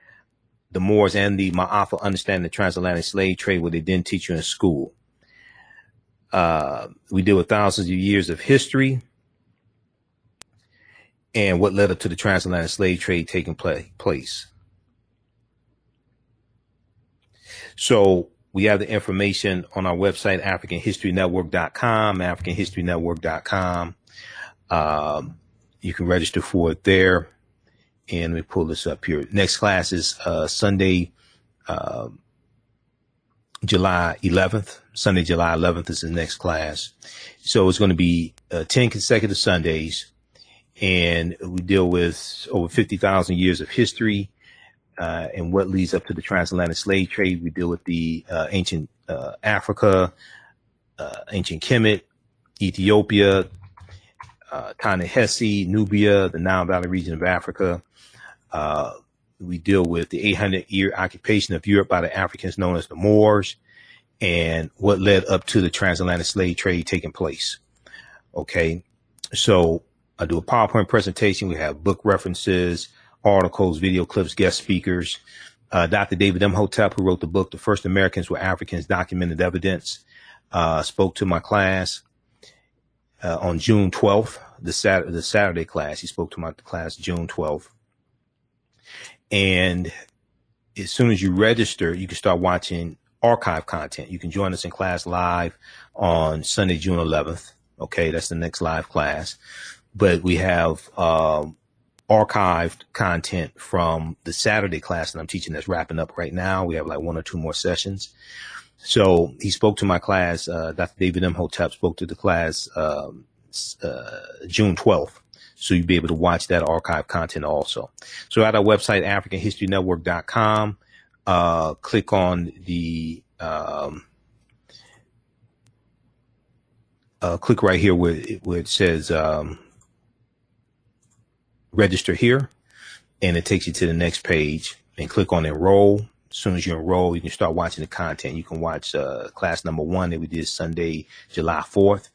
the Moors and the Maafa understanding the transatlantic slave trade, what they didn't teach you in school. Uh, we deal with thousands of years of history and what led up to the transatlantic slave trade taking play, place. So we have the information on our website, AfricanHistoryNetwork.com, AfricanHistoryNetwork.com. Um, you can register for it there. And we pull this up here. Next class is uh, Sunday, uh, July 11th. Sunday, July 11th is the next class. So it's going to be uh, 10 consecutive Sundays. And we deal with over 50,000 years of history uh, and what leads up to the transatlantic slave trade. We deal with the uh, ancient uh, Africa, uh, ancient Kemet, Ethiopia, uh, Ta-Nehisi, Nubia, the Nile Valley region of Africa. Uh, we deal with the 800 year occupation of Europe by the Africans known as the Moors and what led up to the transatlantic slave trade taking place. Okay. So I do a PowerPoint presentation. We have book references, articles, video clips, guest speakers. Uh, Dr. David Imhotep, who wrote the book, The First Americans Were Africans, Documented Evidence, uh, spoke to my class uh, on June 12th, the, Sat- the Saturday class. He spoke to my class June 12th. And as soon as you register, you can start watching archive content. You can join us in class live on Sunday, June 11th. Okay, that's the next live class. But we have um, archived content from the Saturday class that I'm teaching that's wrapping up right now. We have like one or two more sessions. So he spoke to my class. Uh, Dr. David Imhotep spoke to the class um, uh, June 12th. So you'll be able to watch that archive content also. So at our website, AfricanHistoryNetwork.com, uh, click on the um, uh, click right here where, where it says um, register here and it takes you to the next page and click on enroll. As soon as you enroll, you can start watching the content. You can watch uh, class number one that we did Sunday, July 4th.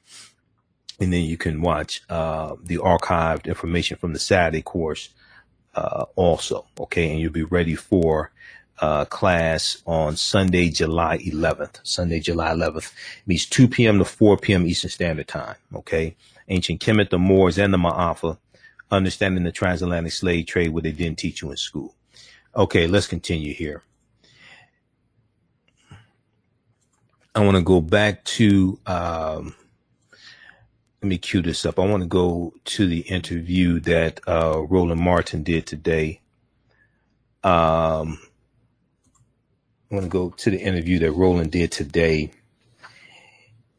And then you can watch uh, the archived information from the Saturday course uh, also. Okay. And you'll be ready for uh, class on Sunday, July 11th. Sunday, July 11th means 2 p.m. to 4 p.m. Eastern Standard Time. Okay. Ancient Kemet, the Moors, and the Maafa understanding the transatlantic slave trade, what they didn't teach you in school. Okay, let's continue here. I want to go back to, um, let me cue this up. I want to go to the interview that uh, Roland Martin did today. Um, I want to go to the interview that Roland did today.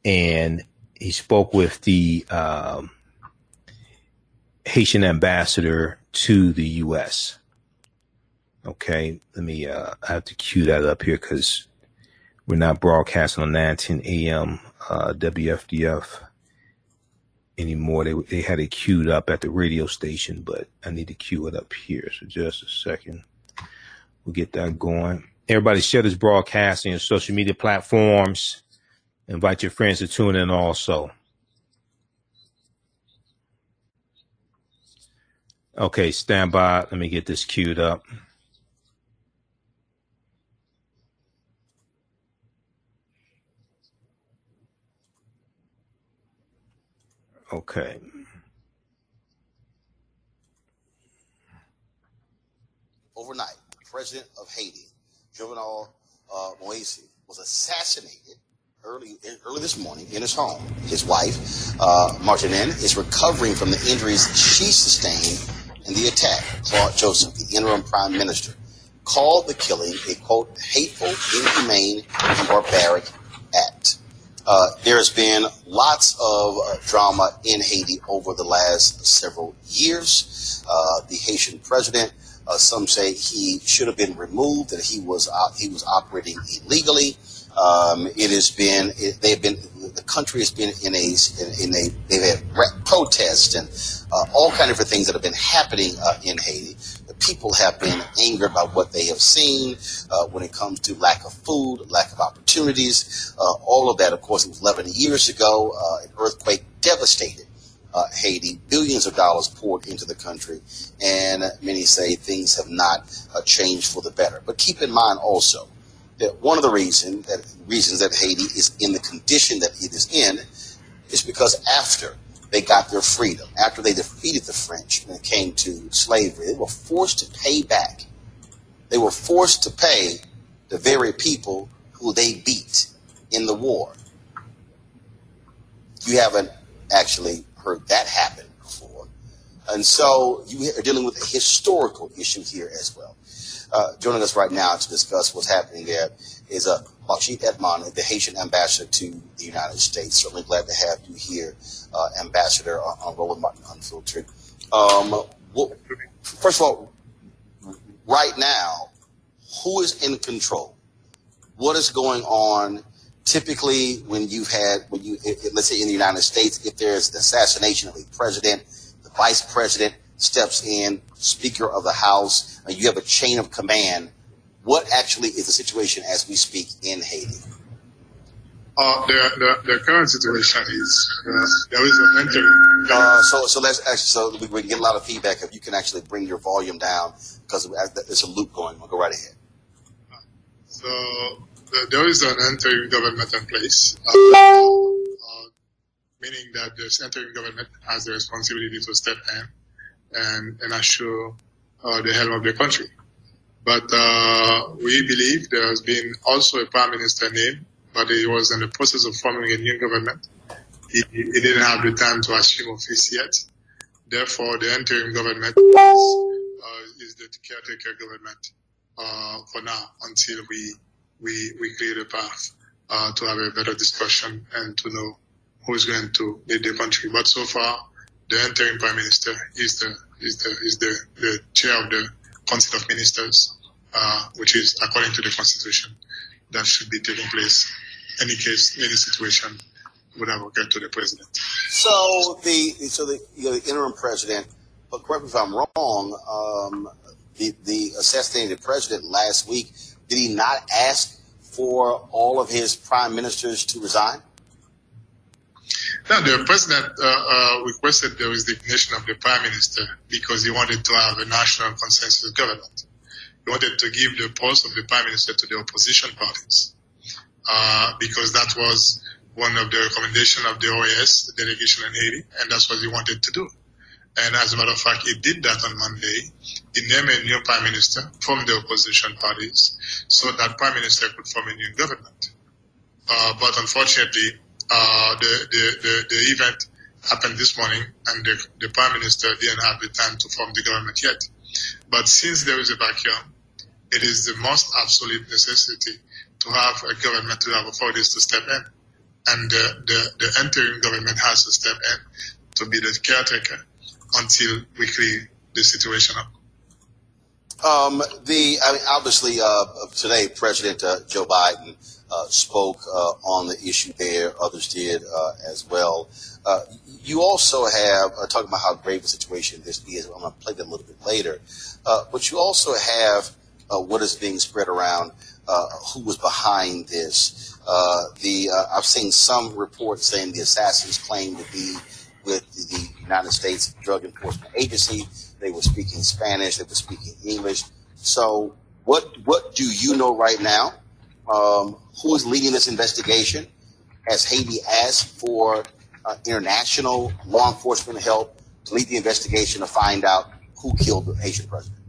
And he spoke with the um, Haitian ambassador to the U.S. Okay, let me. Uh, I have to cue that up here because we're not broadcasting on 910 a.m. Uh, WFDF anymore. They they had it queued up at the radio station, but I need to cue it up here. So just a second, we'll get that going. Everybody share this broadcast on social media platforms. Invite your friends to tune in also. Okay, stand by. Let me get this queued up. Okay. Overnight, the President of Haiti, Jovenel uh, Moise, was assassinated early early this morning in his home. His wife, uh, Martine, is recovering from the injuries she sustained in the attack. Claude Joseph, the interim prime minister, called the killing a quote hateful, inhumane, and barbaric act. Uh, there has been lots of uh, drama in Haiti over the last several years. Uh, the Haitian president, uh, some say he should have been removed, that he was uh, he was operating illegally. Um, it has been it, they've been the country has been in a in, in a they've had protests and uh, all kind of things that have been happening uh, in Haiti. The people have been angered by what they have seen uh, when it comes to lack of food, lack of opportunities, uh, all of that. Of course, it was 11 years ago. Uh, an earthquake devastated uh, Haiti. Billions of dollars poured into the country, and many say things have not changed for the better. But keep in mind also that one of the reason that reasons that Haiti is in the condition that it is in is because after they got their freedom, after they defeated the French when it came to slavery, they were forced to pay back. They were forced to pay the very people who they beat in the war. You haven't actually heard that happen before. And so you are dealing with a historical issue here as well. Uh, joining us right now to discuss what's happening there is uh, Bocchit Edmond, the Haitian ambassador to the United States. Certainly glad to have you here, uh, Ambassador on, on Roland Martin Unfiltered. Um, well, first of all, right now, who is in control? What is going on? Typically, when you've had, when you, let's say in the United States, if there's the assassination of a president, the vice president steps in, Speaker of the House, you have a chain of command. What actually is the situation as we speak in Haiti? Uh, the, the, the current situation is uh, there is an. Uh, so so let's actually so we, we, can get a lot of feedback if you can actually bring your volume down because there's a loop going. We'll go right ahead. So the, there is an interim government in place, uh, uh, meaning that this interim government has the responsibility to step in and, and assure uh, the helm of the country. But uh, we believe there has been also a prime minister named, but he was in the process of forming a new government. He, he didn't have the time to assume office yet. Therefore, the interim government is, uh, is the caretaker government uh, for now until we we we clear the path uh, to have a better discussion and to know who is going to lead the country. But so far, the interim prime minister is the is the is the, the chair of the Council of Ministers, uh, which is according to the constitution that should be taking place. Any case, any situation would have occurred to the president. So the so the, you know, the interim president, but correct me if I'm wrong. Um, the the assassinated president last week did he not ask for all of his prime ministers to resign? Now, the president uh, uh, requested the resignation of the prime minister because he wanted to have a national consensus government. He wanted to give the post of the prime minister to the opposition parties uh, because that was one of the recommendations of the OAS, the delegation in Haiti, and that's what he wanted to do. And as a matter of fact, he did that on Monday. It named a new prime minister from the opposition parties so that prime minister could form a new government. Uh, but unfortunately, uh, the, the, the, the, event happened this morning and the, the prime minister didn't have the time to form the government yet. But since there is a vacuum, it is the most absolute necessity to have a government to have authorities to step in. And the, the, the interim government has to step in to be the caretaker until we clear the situation up. Um, the I mean, obviously uh, today, President uh, Joe Biden spoke uh, on the issue there. Others did uh, as well. Uh, you also have talking about how grave a situation this is. I'm going to play that a little bit later, but you also have what is being spread around. who was behind this? the I've seen some reports saying the assassins claim to be with the United States Drug Enforcement Agency. They were speaking Spanish. They were speaking English. So, what what do you know right now? Um, who is leading this investigation? Has Haiti asked for uh, international law enforcement help to lead the investigation to find out who killed the Haitian president?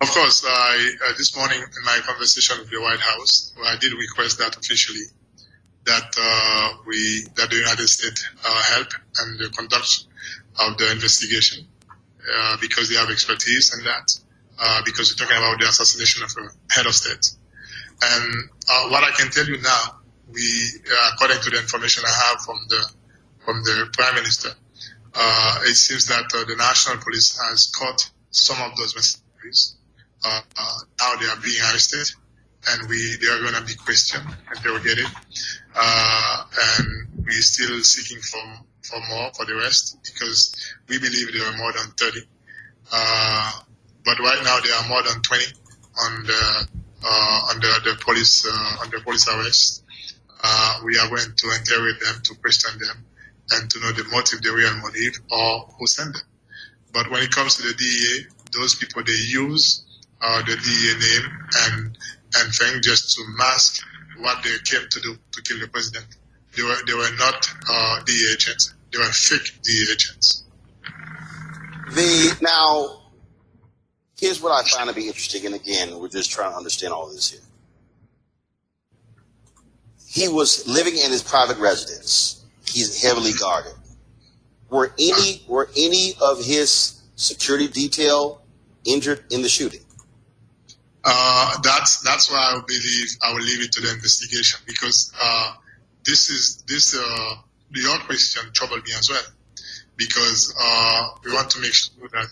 Of course, I, uh, this morning in my conversation with the White House, I did request that officially that uh, we that the United States uh, help and the conduct of the investigation uh, because they have expertise in that. Uh, because we're talking about the assassination of a head of state. And uh, what I can tell you now, we, uh, according to the information I have from the from the prime minister, it seems that the national police has caught some of those mercenaries. now they are being arrested and we they are going to be questioned and they will interrogated. Uh, and we're still seeking for for more for the rest because we believe there are more than 30. Uh, but right now there are more than 20 on the uh, under the police uh, under police arrest. Uh, we are going to interrogate them to question them and to know the motive, the real motive, or who sent them. But when it comes to the DEA, those people they use uh, the DEA name and and thing just to mask what they came to do to kill the president. They were they were not uh, DEA agents. They were fake DEA agents. The now, here's what I find to be interesting, and again, we're just trying to understand all this here. He was living in his private residence. He's heavily guarded. Were any were any of his security detail injured in the shooting? Uh, that's that's why I believe I will leave it to the investigation because uh, this is this uh, your question troubled me as well because uh, we want to make sure that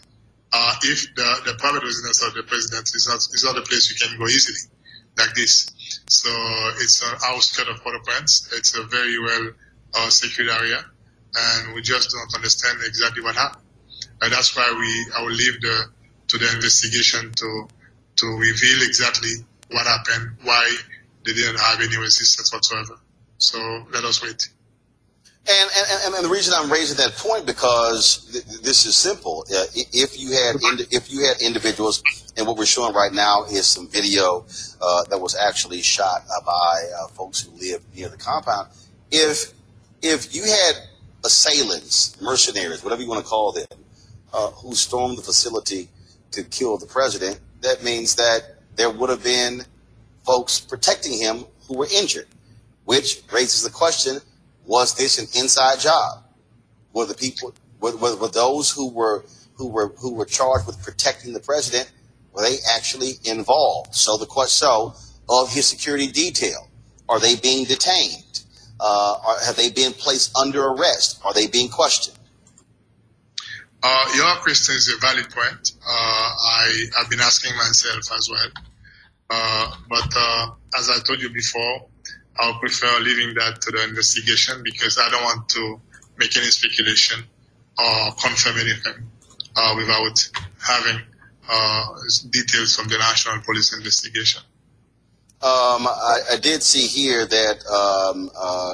uh, if the, the private residence of the president is not is not a place you can go easily like this. So it's an outskirt of Port-au-Prince. It's a very well uh, secured area, and we just don't understand exactly what happened. And that's why we I will leave the to the investigation to to reveal exactly what happened, why they didn't have any resistance whatsoever. So let us wait. And, and, and the reason I'm raising that point because th- this is simple. Uh, if you had ind- if you had individuals, and what we're showing right now is some video uh, that was actually shot uh, by uh, folks who live near the compound. If if you had assailants, mercenaries, whatever you want to call them, uh, who stormed the facility to kill the president, that means that there would have been folks protecting him who were injured, which raises the question, was this an inside job? Were the people, were, were, were those who were, who were, who were charged with protecting the president, were they actually involved? So the so of his security detail, are they being detained? Uh, are, have they been placed under arrest? Are they being questioned? Uh, your question is a valid point. Uh, I have been asking myself as well. Uh, but uh, as I told you before, I would prefer leaving that to the investigation because I don't want to make any speculation or confirm anything uh, without having uh, details from the National Police investigation. Um, I, I, did see here that, um,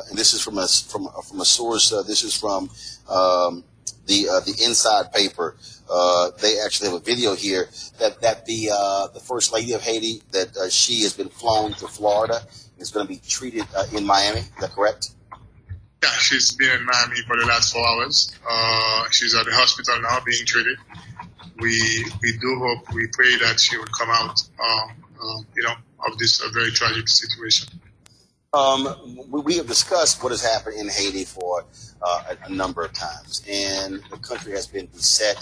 and this is from a from from a source. this is from um, the uh, the inside paper. Uh, they actually have a video here that that the uh, the first lady of Haiti that uh, she has been flown to Florida is going to be treated uh, in Miami. Is that correct? Yeah, she's been in Miami for the last four hours. Uh, she's at the hospital now being treated. We we do hope, we pray that she will come out, uh, you know, of this uh, very tragic situation. Um, we, we have discussed what has happened in Haiti for uh, a, a number of times, and the country has been beset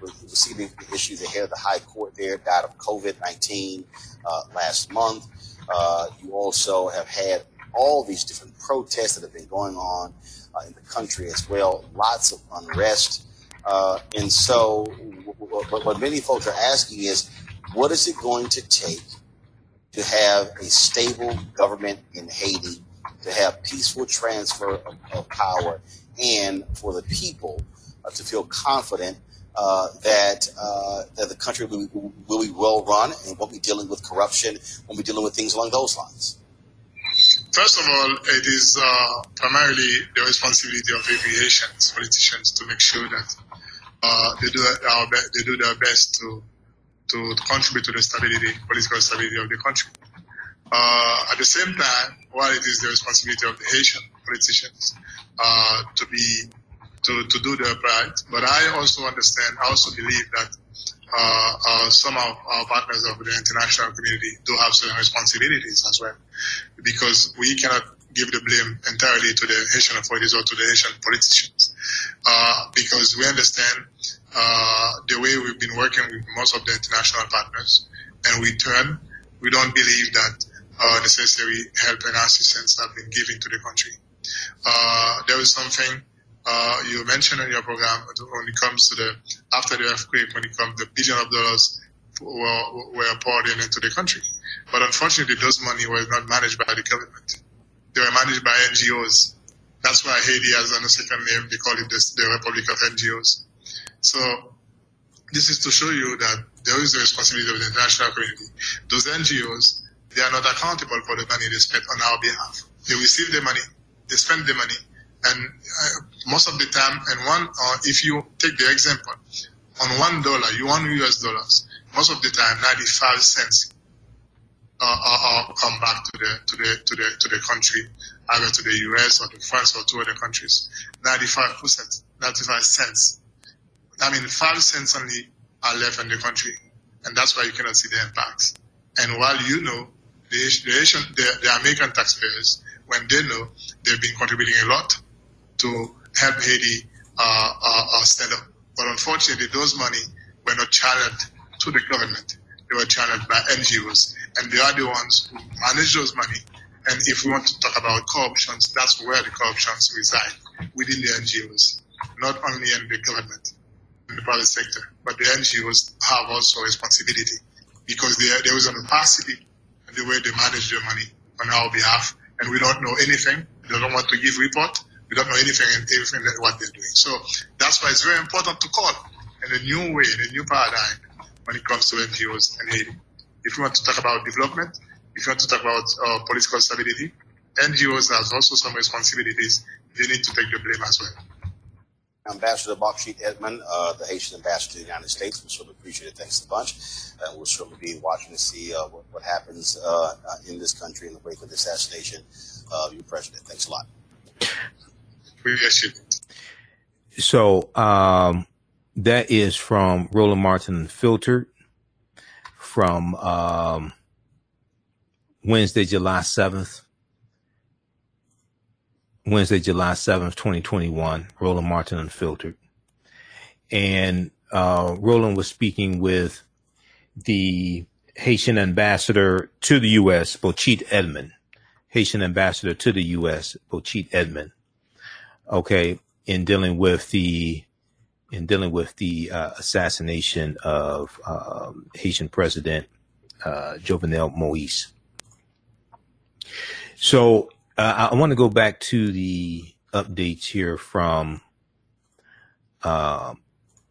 with significant issues. ahead of the High Court there died of COVID 19 uh, last month. Uh, you also have had all these different protests that have been going on uh, in the country as well, lots of unrest. Uh, and so, what, what many folks are asking is, what is it going to take to have a stable government in Haiti, to have peaceful transfer of, of power, and for the people uh, to feel confident uh, that uh, that the country will, will, be well run and won't be dealing with corruption, won't be dealing with things along those lines. First of all, it is uh, primarily the responsibility of Haitians, politicians, to make sure that uh, they do our be- they do their best to to, to contribute to the stability, political stability of the country. Uh, at the same time, while it is the responsibility of the Haitian politicians uh, to be to, to do their part, but I also understand, I also believe that uh, uh, some of our partners of the international community do have certain responsibilities as well, because we cannot give the blame entirely to the Haitian authorities or to the Haitian politicians, uh, because we understand uh, the way we've been working with most of the international partners, and we turn, we don't believe that uh, necessary help and assistance have been given to the country. Uh, there is something uh, you mentioned in your program when it comes to the after the earthquake, when it comes the billion of dollars were, were poured in into the country, but unfortunately, those money were not managed by the government. They were managed by NGOs. That's why Haiti has a second name. They call it the, the Republic of NGOs. So this is to show you that there is a responsibility of the international community. Those NGOs, they are not accountable for the money they spend on our behalf. They receive the money, they spend the money, and uh, most of the time, and one, uh, if you take the example, on one dollar, you want US dollars, most of the time, 95 cents uh, uh, uh, come back to the to the to the to the country, either to the US or to France or to other countries. 95 percent, 95 cents I mean, five cents only are left in the country, and that's why you cannot see the impacts. And while you know the, the, the American taxpayers, when they know they've been contributing a lot to help Haiti uh, uh, uh, stand up, but unfortunately, those money were not channeled to the government. They were channeled by NGOs, and they are the ones who manage those money. And if we want to talk about corruption, that's where the corruptions reside within the NGOs, not only in the government in the private sector, but the NGOs have also responsibility because there, there is an opacity in the way they manage their money on our behalf, and we don't know anything. They don't want to give report. We don't know anything and everything that what they're doing. So that's why it's very important to call in a new way, in a new paradigm when it comes to NGOs and Haiti. If you want to talk about development, if you want to talk about uh, political stability, NGOs have also some responsibilities. They need to take the blame as well. Ambassador Bocchit Edmond, uh, the Haitian ambassador to the United States. We certainly appreciate it. Thanks a bunch. We'll certainly be watching to see uh, what, what, happens uh, in this country in the wake of the assassination of your president. Thanks a lot. So um, that is from Roland Martin Filtered from um, Wednesday, July 7th. Wednesday, July 7th, 2021, Roland Martin Unfiltered. And uh, Roland was speaking with the Haitian ambassador to the U.S., Bocchit Edmond, Haitian ambassador to the U.S., Bocchit Edmond. Okay, in dealing with the in dealing with the uh, assassination of um, Haitian President uh, Jovenel Moise. So uh, I want to go back to the updates here from uh,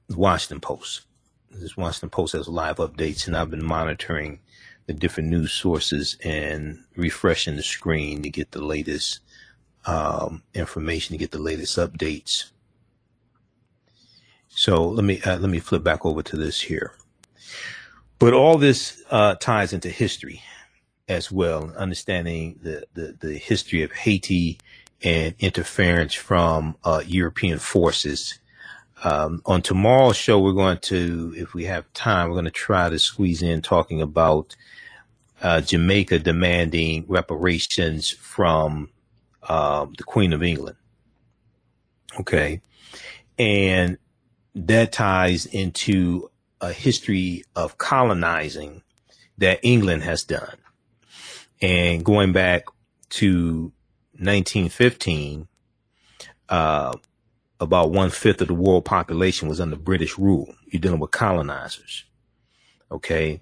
the Washington Post. This Washington Post has live updates, and I've been monitoring the different news sources and refreshing the screen to get the latest um, information, to get the latest updates. So let me uh, let me flip back over to this here. But all this uh, ties into history as well, understanding the, the, the history of Haiti and interference from uh, European forces. Um, on tomorrow's show, we're going to, if we have time, we're going to try to squeeze in talking about uh, Jamaica demanding reparations from um, the Queen of England. Okay. And that ties into a history of colonizing that England has done. And going back to 1915, uh, about one fifth of the world population was under British rule. You're dealing with colonizers. Okay.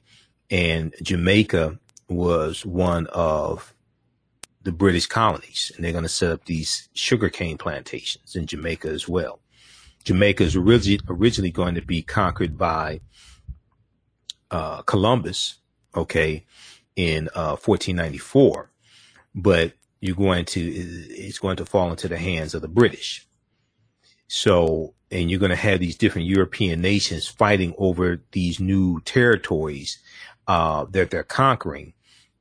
And Jamaica was one of the British colonies, and they're going to set up these sugarcane plantations in Jamaica as well. Jamaica is originally, originally going to be conquered by uh, Columbus, okay, in uh, 1494, but you're going to it's going to fall into the hands of the British. So, and you're going to have these different European nations fighting over these new territories uh, that they're conquering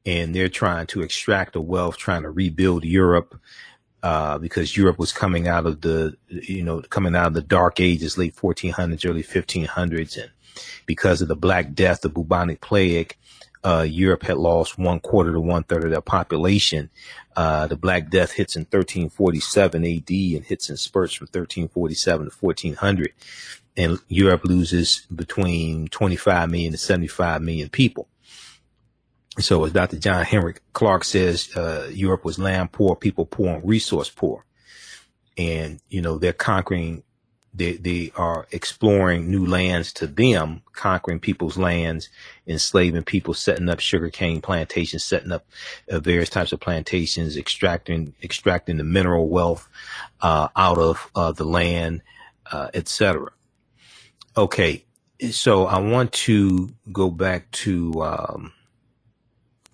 and they're trying to extract the wealth, trying to rebuild Europe, uh, because Europe was coming out of the, you know, coming out of the dark ages, late 1400s, early 1500s. And because of the Black Death, the bubonic plague, uh, Europe had lost one quarter to one third of their population. Uh, the Black Death hits in 1347 AD and hits in spurts from 1347 to 1400. And Europe loses between 25 million to 75 million people. So as Dr. John Henrik Clarke says, uh, Europe was land poor, people poor, and resource poor. And, you know, they're conquering, they, they are exploring new lands to them, conquering people's lands, enslaving people, setting up sugarcane plantations, setting up uh, various types of plantations, extracting, extracting the mineral wealth, uh, out of, uh, the land, uh, etc. Okay. So I want to go back to, um,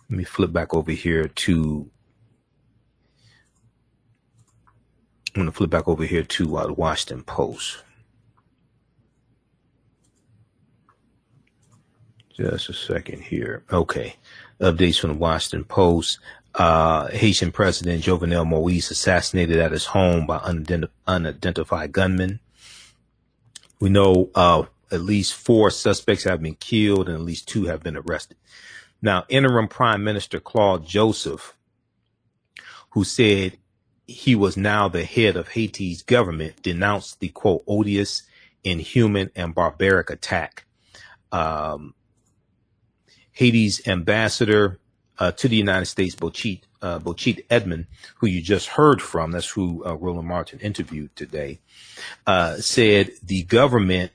let me flip back over here to. I'm going to flip back over here to uh, the Washington Post. Just a second here. Okay. Updates from the Washington Post. Uh, Haitian President Jovenel Moise assassinated at his home by unident- unidentified gunmen. We know uh, at least four suspects have been killed and at least two have been arrested. Now, interim Prime Minister Claude Joseph, who said he was now the head of Haiti's government, denounced the quote odious, inhuman, and barbaric attack. Um, Haiti's ambassador uh, to the United States, Bocchit, uh, Bocchit Edmond, who you just heard from, that's who uh, Roland Martin interviewed today, uh, said the government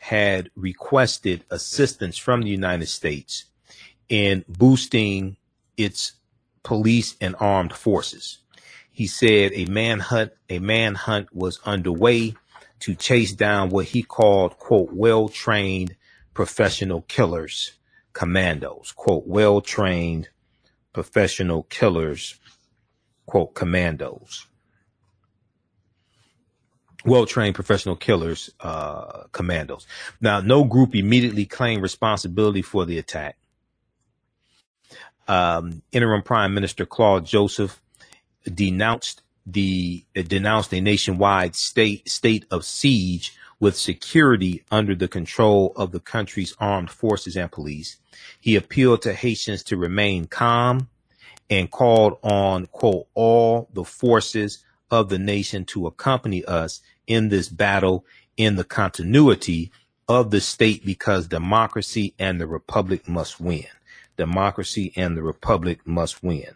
had requested assistance from the United States in boosting its police and armed forces. He said a manhunt, a manhunt was underway to chase down what he called, quote, well-trained professional killers, commandos, quote, well-trained professional killers, quote, commandos. Well-trained professional killers, uh, commandos. Now, no group immediately claimed responsibility for the attack um, interim Prime Minister Claude Joseph denounced the denounced a nationwide state state of siege with security under the control of the country's armed forces and police. He appealed to Haitians to remain calm and called on quote all the forces of the nation to accompany us in this battle in the continuity of the state because democracy and the republic must win democracy and the republic must win.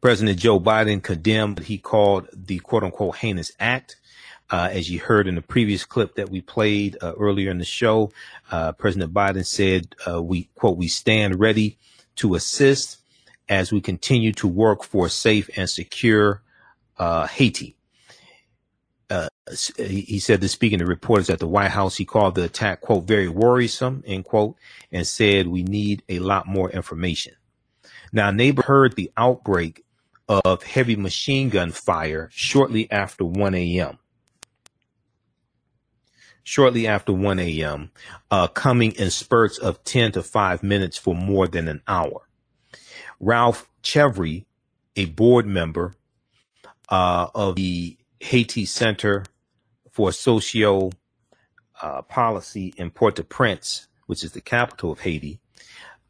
President Joe Biden condemned what he called the quote unquote heinous act. Uh, as you heard in the previous clip that we played uh, earlier in the show, uh, President Biden said, uh, we quote, we stand ready to assist as we continue to work for safe and secure uh, Haiti he said this speaking to reporters at the White House. He called the attack, quote, very worrisome, end quote, and said we need a lot more information. Now, neighbor heard the outbreak of heavy machine gun fire shortly after 1 a.m. Shortly after 1 a.m., uh, coming in spurts of 10 to 5 minutes for more than an hour. Ralph Chevry a board member uh, of the Haiti Center for Socio uh, Policy in Port-au-Prince, which is the capital of Haiti.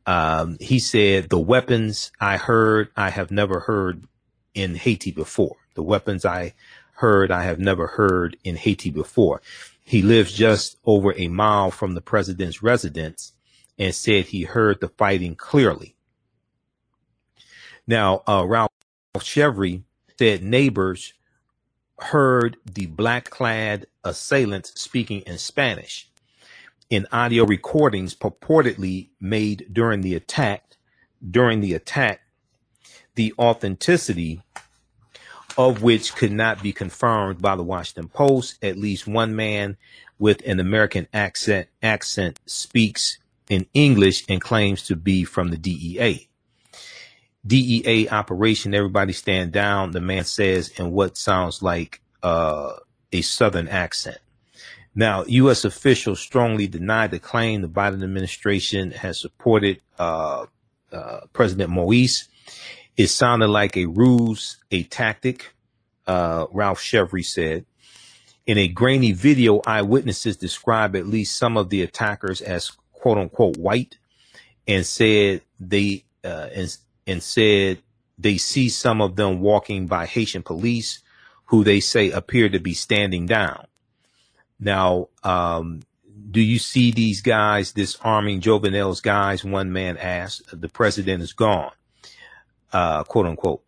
Um, he said, the weapons I heard, I have never heard in Haiti before. The weapons I heard, I have never heard in Haiti before. He lives just over a mile from the president's residence and said he heard the fighting clearly. Now, uh, Ralph Chevry said neighbors heard the black clad assailants speaking in Spanish in audio recordings purportedly made during the attack during the attack the authenticity of which could not be confirmed by the Washington Post. At least one man with an American accent accent speaks in English and claims to be from the DEA. DEA operation, everybody stand down, the man says in what sounds like uh, a southern accent. Now, U.S. officials strongly denied the claim the Biden administration has supported uh, uh, President Moise. It sounded like a ruse, a tactic, uh, Ralph Chevry said. In a grainy video, eyewitnesses describe at least some of the attackers as quote unquote white and said they uh, and, and said they see some of them walking by Haitian police who they say appear to be standing down. Now, um, do you see these guys disarming Jovenel's guys? One man asked. The president is gone, uh, quote unquote.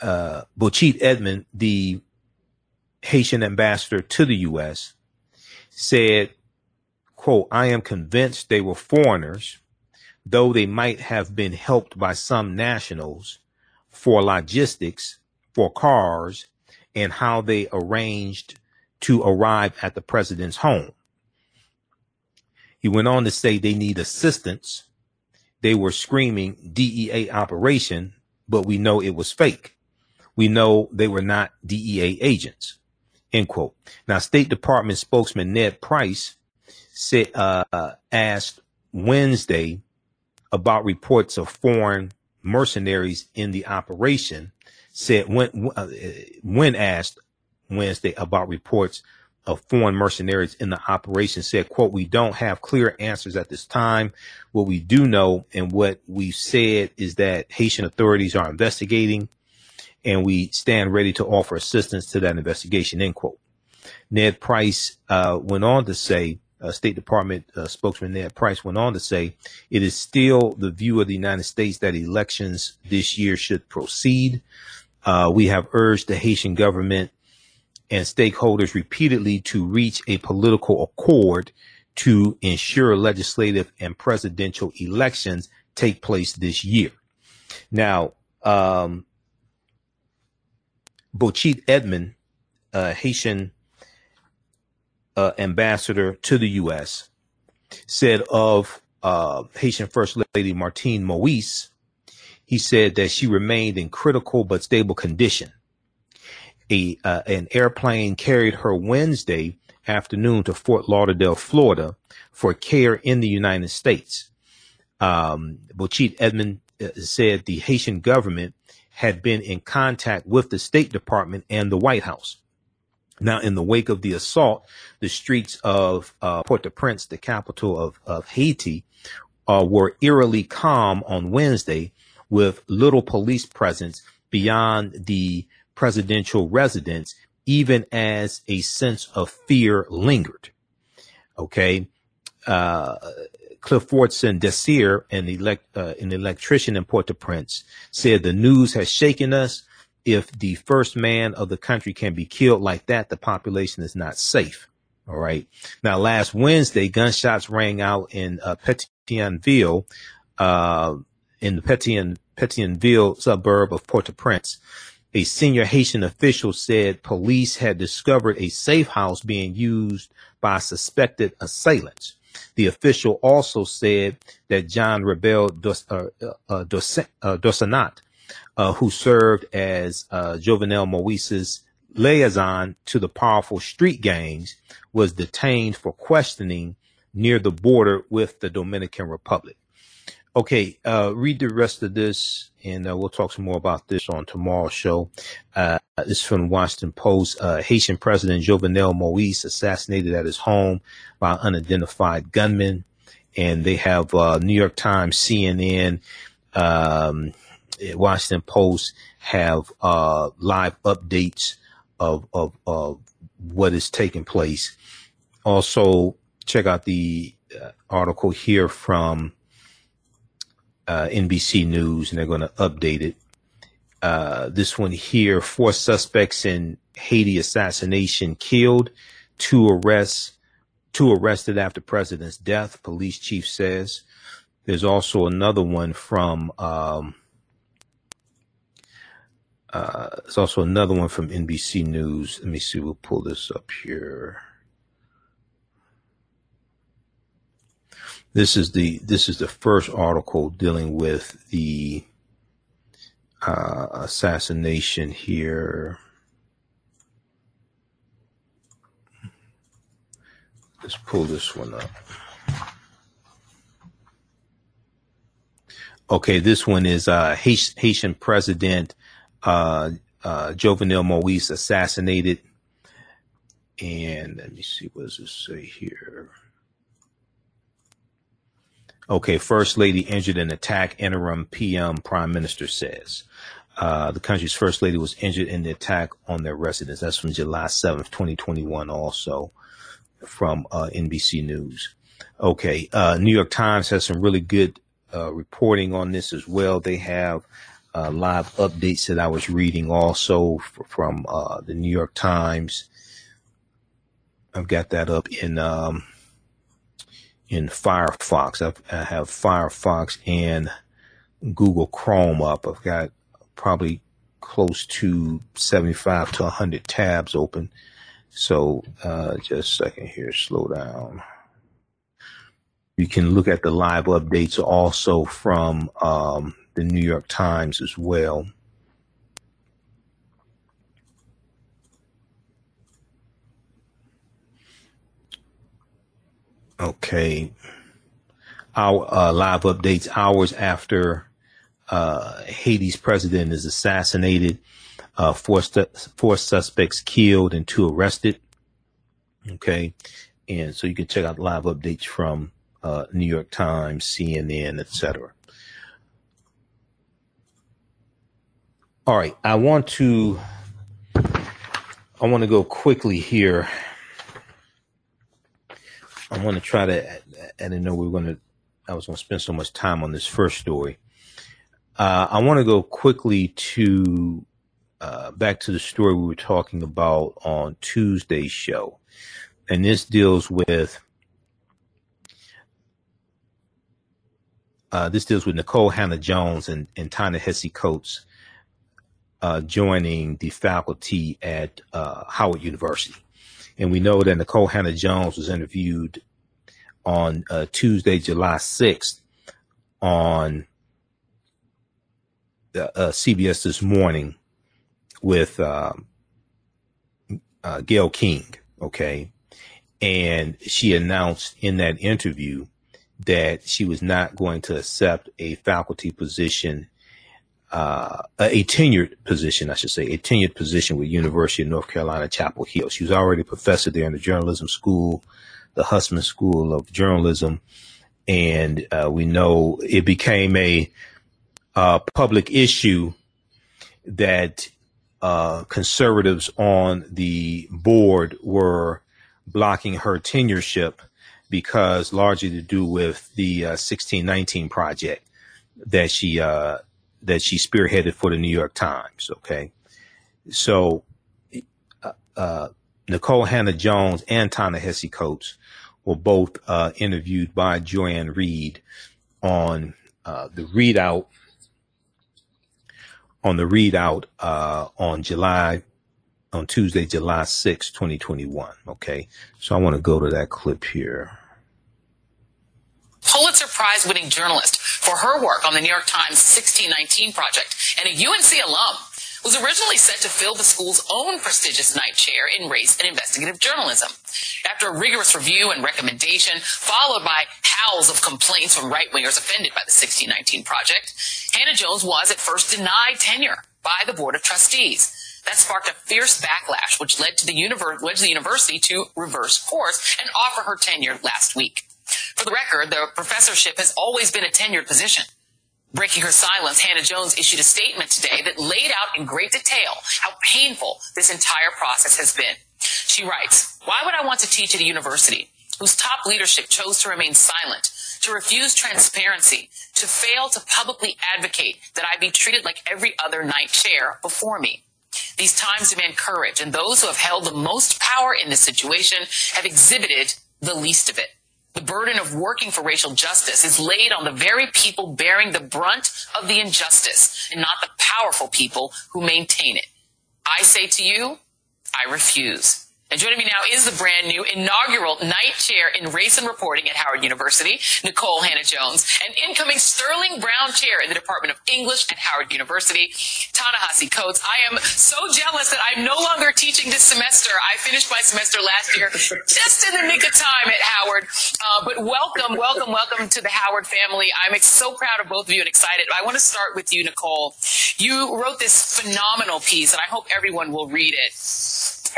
Uh, Bocchit Edmond, the Haitian ambassador to the U.S., said, quote, I am convinced they were foreigners, though they might have been helped by some nationals for logistics, for cars, and how they arranged to arrive at the president's home. He went on to say they need assistance. They were screaming DEA operation, but we know it was fake. We know they were not DEA agents. End quote. Now, State Department spokesman Ned Price said, uh, asked Wednesday about reports of foreign mercenaries in the operation. Said when uh, when asked Wednesday about reports of foreign mercenaries in the operation said, quote, we don't have clear answers at this time. What we do know and what we've said is that Haitian authorities are investigating and we stand ready to offer assistance to that investigation, end quote. Ned Price uh, went on to say, uh, State Department uh, spokesman Ned Price went on to say, it is still the view of the United States that elections this year should proceed. Uh, we have urged the Haitian government and stakeholders repeatedly to reach a political accord to ensure legislative and presidential elections take place this year. Now, um, Bocchit Edmond, Haitian uh, ambassador to the U.S., said of uh, Haitian First Lady Martine Moise, he said that she remained in critical but stable condition a uh, an airplane carried her Wednesday afternoon to Fort Lauderdale, Florida, for care in the United States. Um, Bocchit Edmond uh, said the Haitian government had been in contact with the State Department and the White House. Now, in the wake of the assault, the streets of uh, Port-au-Prince, the capital of, of Haiti, uh, were eerily calm on Wednesday with little police presence beyond the presidential residence, even as a sense of fear lingered. Okay. Uh, Cliffordson Desir, an, elect, uh, an electrician in Port-au-Prince, said the news has shaken us. If the first man of the country can be killed like that, the population is not safe. All right. Now, last Wednesday, gunshots rang out in uh, Petionville, uh, in the Petion, Petionville suburb of Port-au-Prince. A senior Haitian official said police had discovered a safe house being used by suspected assailants. The official also said that John Rebel Dos, uh, uh, Dos, uh, Dosanat, uh, who served as uh, Jovenel Moise's liaison to the powerful street gangs, was detained for questioning near the border with the Dominican Republic. Okay, uh, read the rest of this, and uh, we'll talk some more about this on tomorrow's show. Uh, this is from Washington Post. Uh, Haitian President Jovenel Moise assassinated at his home by unidentified gunmen, and they have uh, New York Times, CNN, um, Washington Post have uh, live updates of, of of what is taking place. Also, check out the article here from uh, NBC News, and they're going to update it. Uh, this one here: four suspects in Haiti assassination killed, two arrests, two arrested after president's death. Police chief says. There's also another one from. Um, uh, there's also another one from NBC News. Let me see. We'll pull this up here. This is the this is the first article dealing with the uh, assassination here. Let's pull this one up. Okay, this one is uh, Haitian President uh, uh, Jovenel Moise assassinated. And let me see, what does it say here? Okay, First Lady injured in attack, interim PM Prime Minister says. Uh, the country's First Lady was injured in the attack on their residence. That's from July 7th, 2021, also from uh, NBC News. Okay, uh, New York Times has some really good uh, reporting on this as well. They have uh, live updates that I was reading also from uh, the New York Times. I've got that up in. Um, in Firefox. I've, I have Firefox and Google Chrome up. I've got probably close to 75 to 100 tabs open. So uh, just a second here, slow down. You can look at the live updates also from um, the New York Times as well. Okay. Our uh, live updates hours after uh, Haiti's president is assassinated. Uh, four, stu- four suspects killed and two arrested. Okay. And so you can check out live updates from uh, New York Times, CNN, etc. All right. I want to I want to go quickly here I want to try to. I didn't know we were going to. I was going to spend so much time on this first story. Uh, I want to go quickly to uh, back to the story we were talking about on Tuesday's show, and this deals with. Uh, this deals with Nikole Hannah-Jones and, and Ta-Nehisi Coates uh, joining the faculty at uh, Howard University. And we know that Nikole Hannah-Jones was interviewed on uh, Tuesday, July 6th on uh, CBS this morning with um, uh, Gayle King. Okay. And she announced in that interview that she was not going to accept a faculty position uh, a tenured position, I should say, a tenured position with University of North Carolina, Chapel Hill. She was already a professor there in the journalism school, the Hussman School of Journalism. And uh, we know it became a uh, public issue that uh, conservatives on the board were blocking her tenureship because largely to do with the 1619 uh, project that she uh, that she spearheaded for the New York Times. Okay. So, uh, uh, Nikole Hannah-Jones and Ta-Nehisi Coates were both uh, interviewed by Joy-Ann Reid on uh, the ReidOut on the ReidOut uh, on July on Tuesday, July 6, 2021. Okay. So I want to go to that clip here. Pulitzer Prize winning journalist for her work on the New York Times 1619 project and a UNC alum. was originally set to fill the school's own prestigious Knight chair in race and investigative journalism. After a rigorous review and recommendation, followed by howls of complaints from right wingers offended by the 1619 project, Hannah Jones was at first denied tenure by the Board of Trustees. That sparked a fierce backlash, which led to the, univer- led to the university to reverse course and offer her tenure last week. For the record, the professorship has always been a tenured position. Breaking her silence, Hannah Jones issued a statement today that laid out in great detail how painful this entire process has been. She writes, Why would I want to teach at a university whose top leadership chose to remain silent, to refuse transparency, to fail to publicly advocate that I be treated like every other Knight chair before me? These times demand courage, and those who have held the most power in this situation have exhibited the least of it. The burden of working for racial justice is laid on the very people bearing the brunt of the injustice and not the powerful people who maintain it. I say to you, I refuse. And joining me now is the brand new inaugural Knight chair in race and reporting at Howard University, Nikole Hannah-Jones, and incoming Sterling Brown chair in the Department of English at Howard University, Ta-Nehisi Coates. I am so jealous that I'm no longer teaching this semester. I finished my semester last year just in the nick of time at Howard. Uh, but welcome, welcome, welcome to the Howard family. I'm so proud of both of you and excited. I want to start with you, Nikole. You wrote this phenomenal piece, and I hope everyone will read it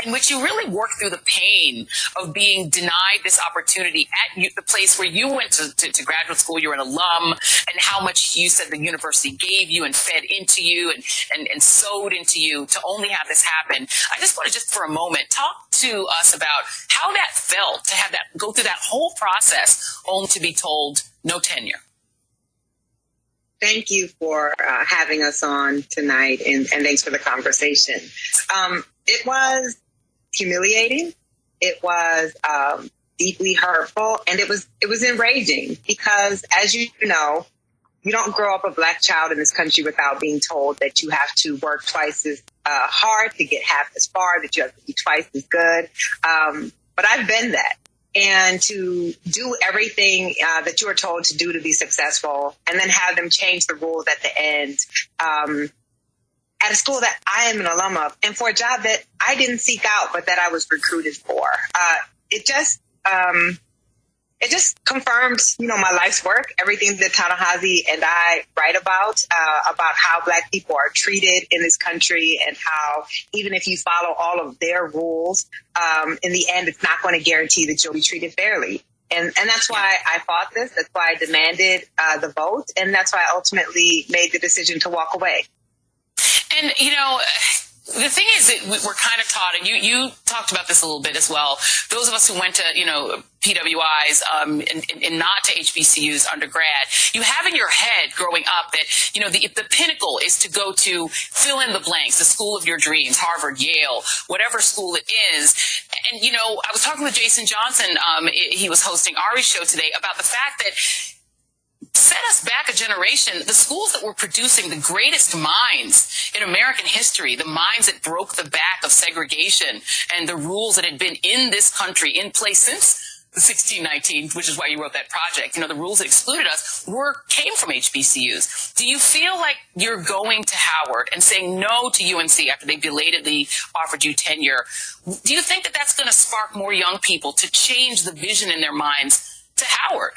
in which you really work through the pain of being denied this opportunity at you, the place where you went to, to, to, graduate school, you're an alum, and how much you said the university gave you and fed into you and, and, and sowed into you to only have this happen. I just want to just for a moment talk to us about how that felt to have that go through that whole process only to be told no tenure. Thank you for uh, having us on tonight and, and thanks for the conversation. Um, it was humiliating. It was um, deeply hurtful, and it was it was enraging because, as you know, you don't grow up a black child in this country without being told that you have to work twice as uh, hard to get half as far, that you have to be twice as good. Um, but I've been that. And to do everything uh, that you are told to do to be successful, and then have them change the rules at the end, um, at a school that I am an alum of and for a job that I didn't seek out, but that I was recruited for. Uh, it just, um, it just confirmed, you know, my life's work, everything that Ta-Nehisi and I write about, uh, about how black people are treated in this country and how even if you follow all of their rules, um, in the end, it's not going to guarantee that you'll be treated fairly. And, and that's why I fought this. That's why I demanded uh, the vote. And that's why I ultimately made the decision to walk away. And, you know, the thing is that we're kind of taught, and you, you talked about this a little bit as well. Those of us who went to, you know, PWIs um, and, and, not to HBCUs undergrad, you have in your head growing up that, you know, the, the pinnacle is to go to fill in the blanks, the school of your dreams, Harvard, Yale, whatever school it is. And, you know, I was talking with Jason Johnson, um, he was hosting Ari's show today about the fact that set us back a generation. The schools that were producing the greatest minds in American history, the minds that broke the back of segregation and the rules that had been in this country in place since 1619, which is why you wrote that project. You know, the rules that excluded us were came from HBCUs. Do you feel like you're going to Howard and saying no to UNC after they belatedly offered you tenure? Do you think that that's going to spark more young people to change the vision in their minds to Howard?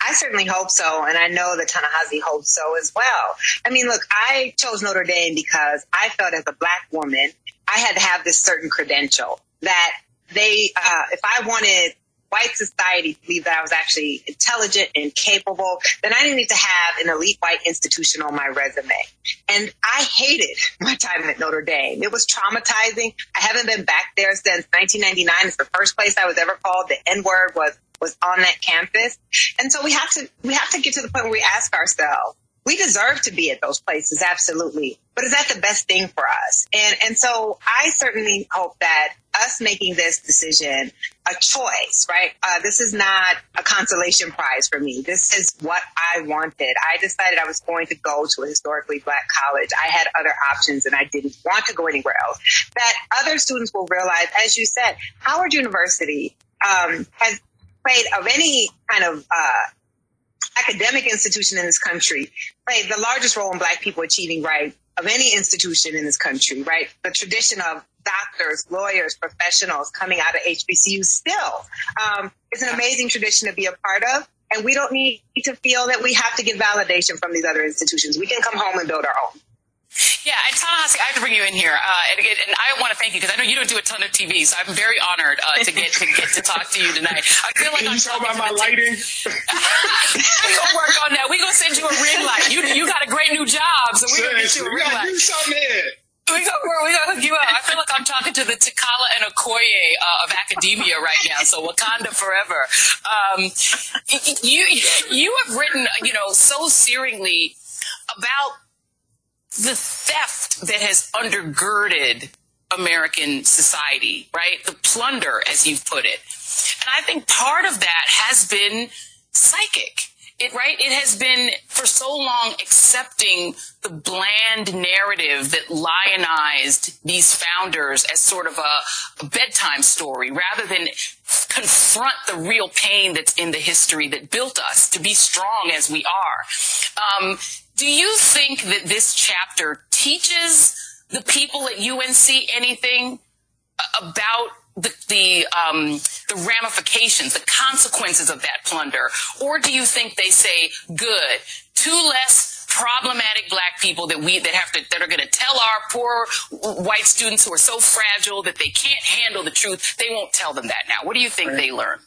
I certainly hope so, and I know that Ta-Nehisi hopes so as well. I mean, look, I chose Notre Dame because I felt as a black woman, I had to have this certain credential that they, uh, if I wanted white society to believe that I was actually intelligent and capable, then I didn't need to have an elite white institution on my resume. And I hated my time at Notre Dame. It was traumatizing. I haven't been back there since 1999. It's the first place I was ever called. The N word was was on that campus. And so we have to we have to get to the point where we ask ourselves, we deserve to be at those places, absolutely. But is that the best thing for us? And and so I certainly hope that us making this decision a choice, right? Uh, this is not a consolation prize for me. This is what I wanted. I decided I was going to go to a historically black college. I had other options and I didn't want to go anywhere else. That other students will realize, as you said, Howard University um, has of any kind of uh, academic institution in this country played the largest role in Black people achieving right of any institution in this country, right? The tradition of doctors, lawyers, professionals coming out of HBCU still um, is an amazing tradition to be a part of. And we don't need to feel that we have to get validation from these other institutions. We can come home and build our own. Yeah, and Ta-Nehisi, I have to bring you in here, uh, and, and, I want to thank you because I know you don't do a ton of TV, so I'm very honored uh, to get to get to talk to you tonight. I feel like Can I'm you talk about my lighting. we gonna work on that. We gonna send you a ring light. You you got a great new job, so we gonna get you a ring light. Do something here. We got, we got to hook you up. I feel like I'm talking to the T'Challa and Okoye uh, of academia right now. So Wakanda forever. Um, you you have written, you know, so searingly about the theft that has undergirded American society, right? The plunder, as you've put it. And I think part of that has been psychic. It, right? It has been for so long accepting the bland narrative that lionized these founders as sort of a, a bedtime story rather than confront the real pain that's in the history that built us to be strong as we are. Um, do you think that this chapter teaches the people at UNC anything about the the, um, the ramifications, the consequences of that plunder, or do you think they say, "Good, two less problematic black people that we that have to that are going to tell our poor white students who are so fragile that they can't handle the truth, they won't tell them that now." What do you think right. they learn?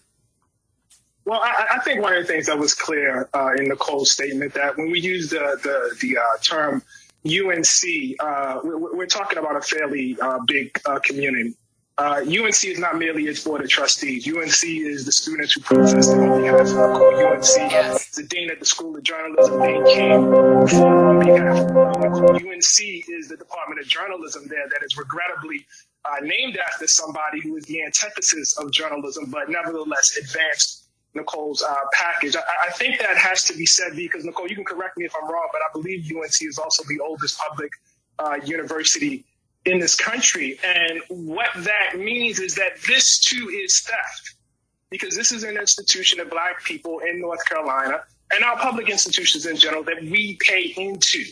Well, I, I, think one of the things that was clear uh, in Nikole's statement that when we use the the, the uh, term UNC, uh, we're, we're, talking about a fairly uh, big uh, community. UNC uh, is not merely its board of trustees. UNC is the students who protested on behalf of UNC. Yes. The dean at the School of Journalism, Dean King, on behalf of UNC is the Department of Journalism there that is regrettably uh, named after somebody who is the antithesis of journalism, but nevertheless advanced Nikole's uh, package. I, I, think that has to be said because Nikole, you can correct me if I'm wrong, but I believe UNC is also the oldest public uh, university in this country. And what that means is that this too is theft because this is an institution of black people in North Carolina and our public institutions in general that we pay into.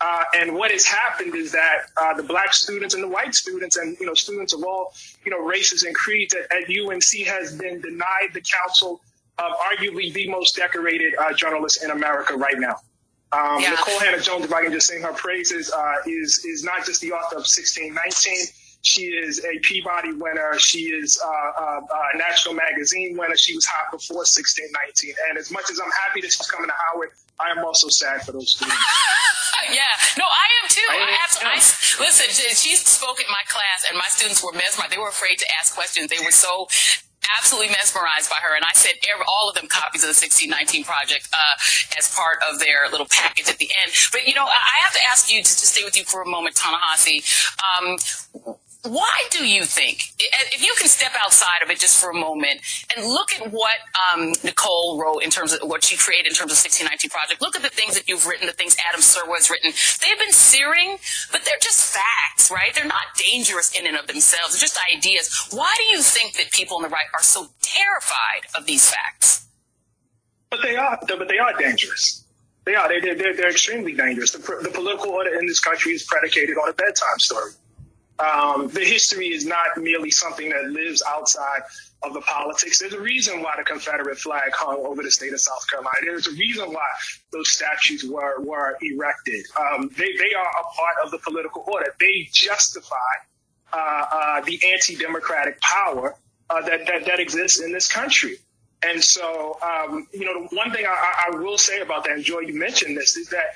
Uh, and what has happened is that uh, the black students and the white students and you know students of all you know races and creeds at, at UNC has been denied the counsel of arguably the most decorated uh, journalist in America right now. Um, yeah. Nikole Hannah-Jones, if I can just sing her praises, uh, is is not just the author of 1619. She is a Peabody winner. She is uh, uh, a National Magazine winner. She was hot before 1619. And as much as I'm happy that she's coming to Howard, I am also sad for those students. yeah, no, I am too. I, I have to. I, listen, she spoke at my class, and my students were mesmerized. They were afraid to ask questions. They were so absolutely mesmerized by her. And I sent all of them copies of the 1619 project uh, as part of their little package at the end. But, you know, I have to ask you to, to stay with you for a moment, Ta-Nehisi. Um, why do you think, if you can step outside of it just for a moment and look at what um, Nikole wrote in terms of what she created in terms of 1619 Project, look at the things that you've written, the things Adam Serwer has written. They've been searing, but they're just facts, right? They're not dangerous in and of themselves. They're just ideas. Why do you think that people on the right are so terrified of these facts? But they are, but they are dangerous. They are. They, they're, they're extremely dangerous. The, the political order in this country is predicated on a bedtime story. Um, the history is not merely something that lives outside of the politics. There's a reason why the Confederate flag hung over the state of South Carolina. There's a reason why those statues were, were erected. Um, they, they are a part of the political order. They justify uh, uh, the anti-democratic power uh, that, that, that exists in this country. And so, um, you know, the one thing I, I will say about that, and Joy, you mentioned this, is that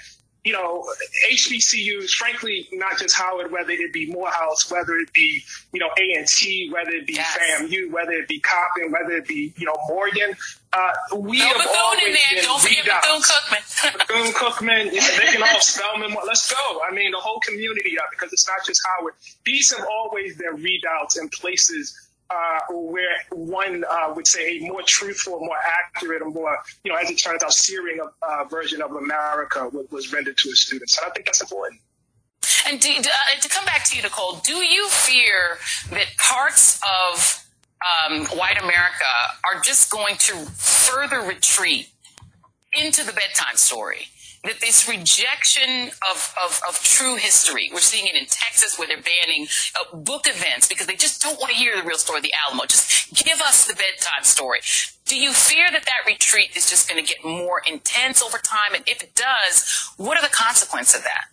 you know, HBCUs, frankly, not just Howard, whether it be Morehouse, whether it be, you know, A&T, whether it be yes. FAMU, whether it be Coppin, whether it be, you know, Morgan, uh, we no, have Bethune always in there. Don't forget Bethune-Cookman. Bethune-Cookman, you know, they can all Spelman. Let's go. I mean, the whole community, uh, because it's not just Howard. These have always been readouts and places uh, where one uh, would say a more truthful, more accurate, or more, you know, as it turns out, searing uh, version of America was, was rendered to his students. And I think that's important. And do, uh, to come back to you, Nikole, do you fear that parts of um, white America are just going to further retreat into the bedtime story? That this rejection of, of, of true history, we're seeing it in Texas where they're banning uh, book events because they just don't want to hear the real story of the Alamo. Just give us the bedtime story. Do you fear that that retreat is just going to get more intense over time? And if it does, what are the consequences of that?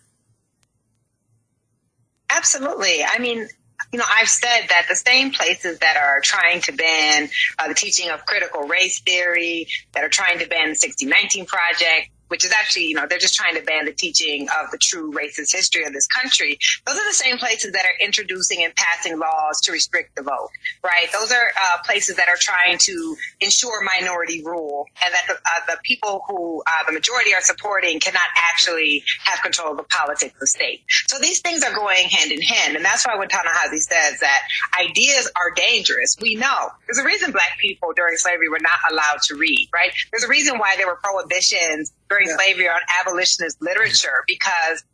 Absolutely. I mean, you know, I've said that the same places that are trying to ban uh, the teaching of critical race theory, that are trying to ban the 1619 Project, which is actually, you know, they're just trying to ban the teaching of the true racist history of this country. Those are the same places that are introducing and passing laws to restrict the vote, right? Those are uh, places that are trying to ensure minority rule and that the, uh, the people who uh, the majority are supporting cannot actually have control of the politics of state. So these things are going hand in hand. And that's why when Ta-Nehisi says that ideas are dangerous, we know. There's a reason black people during slavery were not allowed to read, right? There's a reason why there were prohibitions during yeah. slavery on abolitionist literature because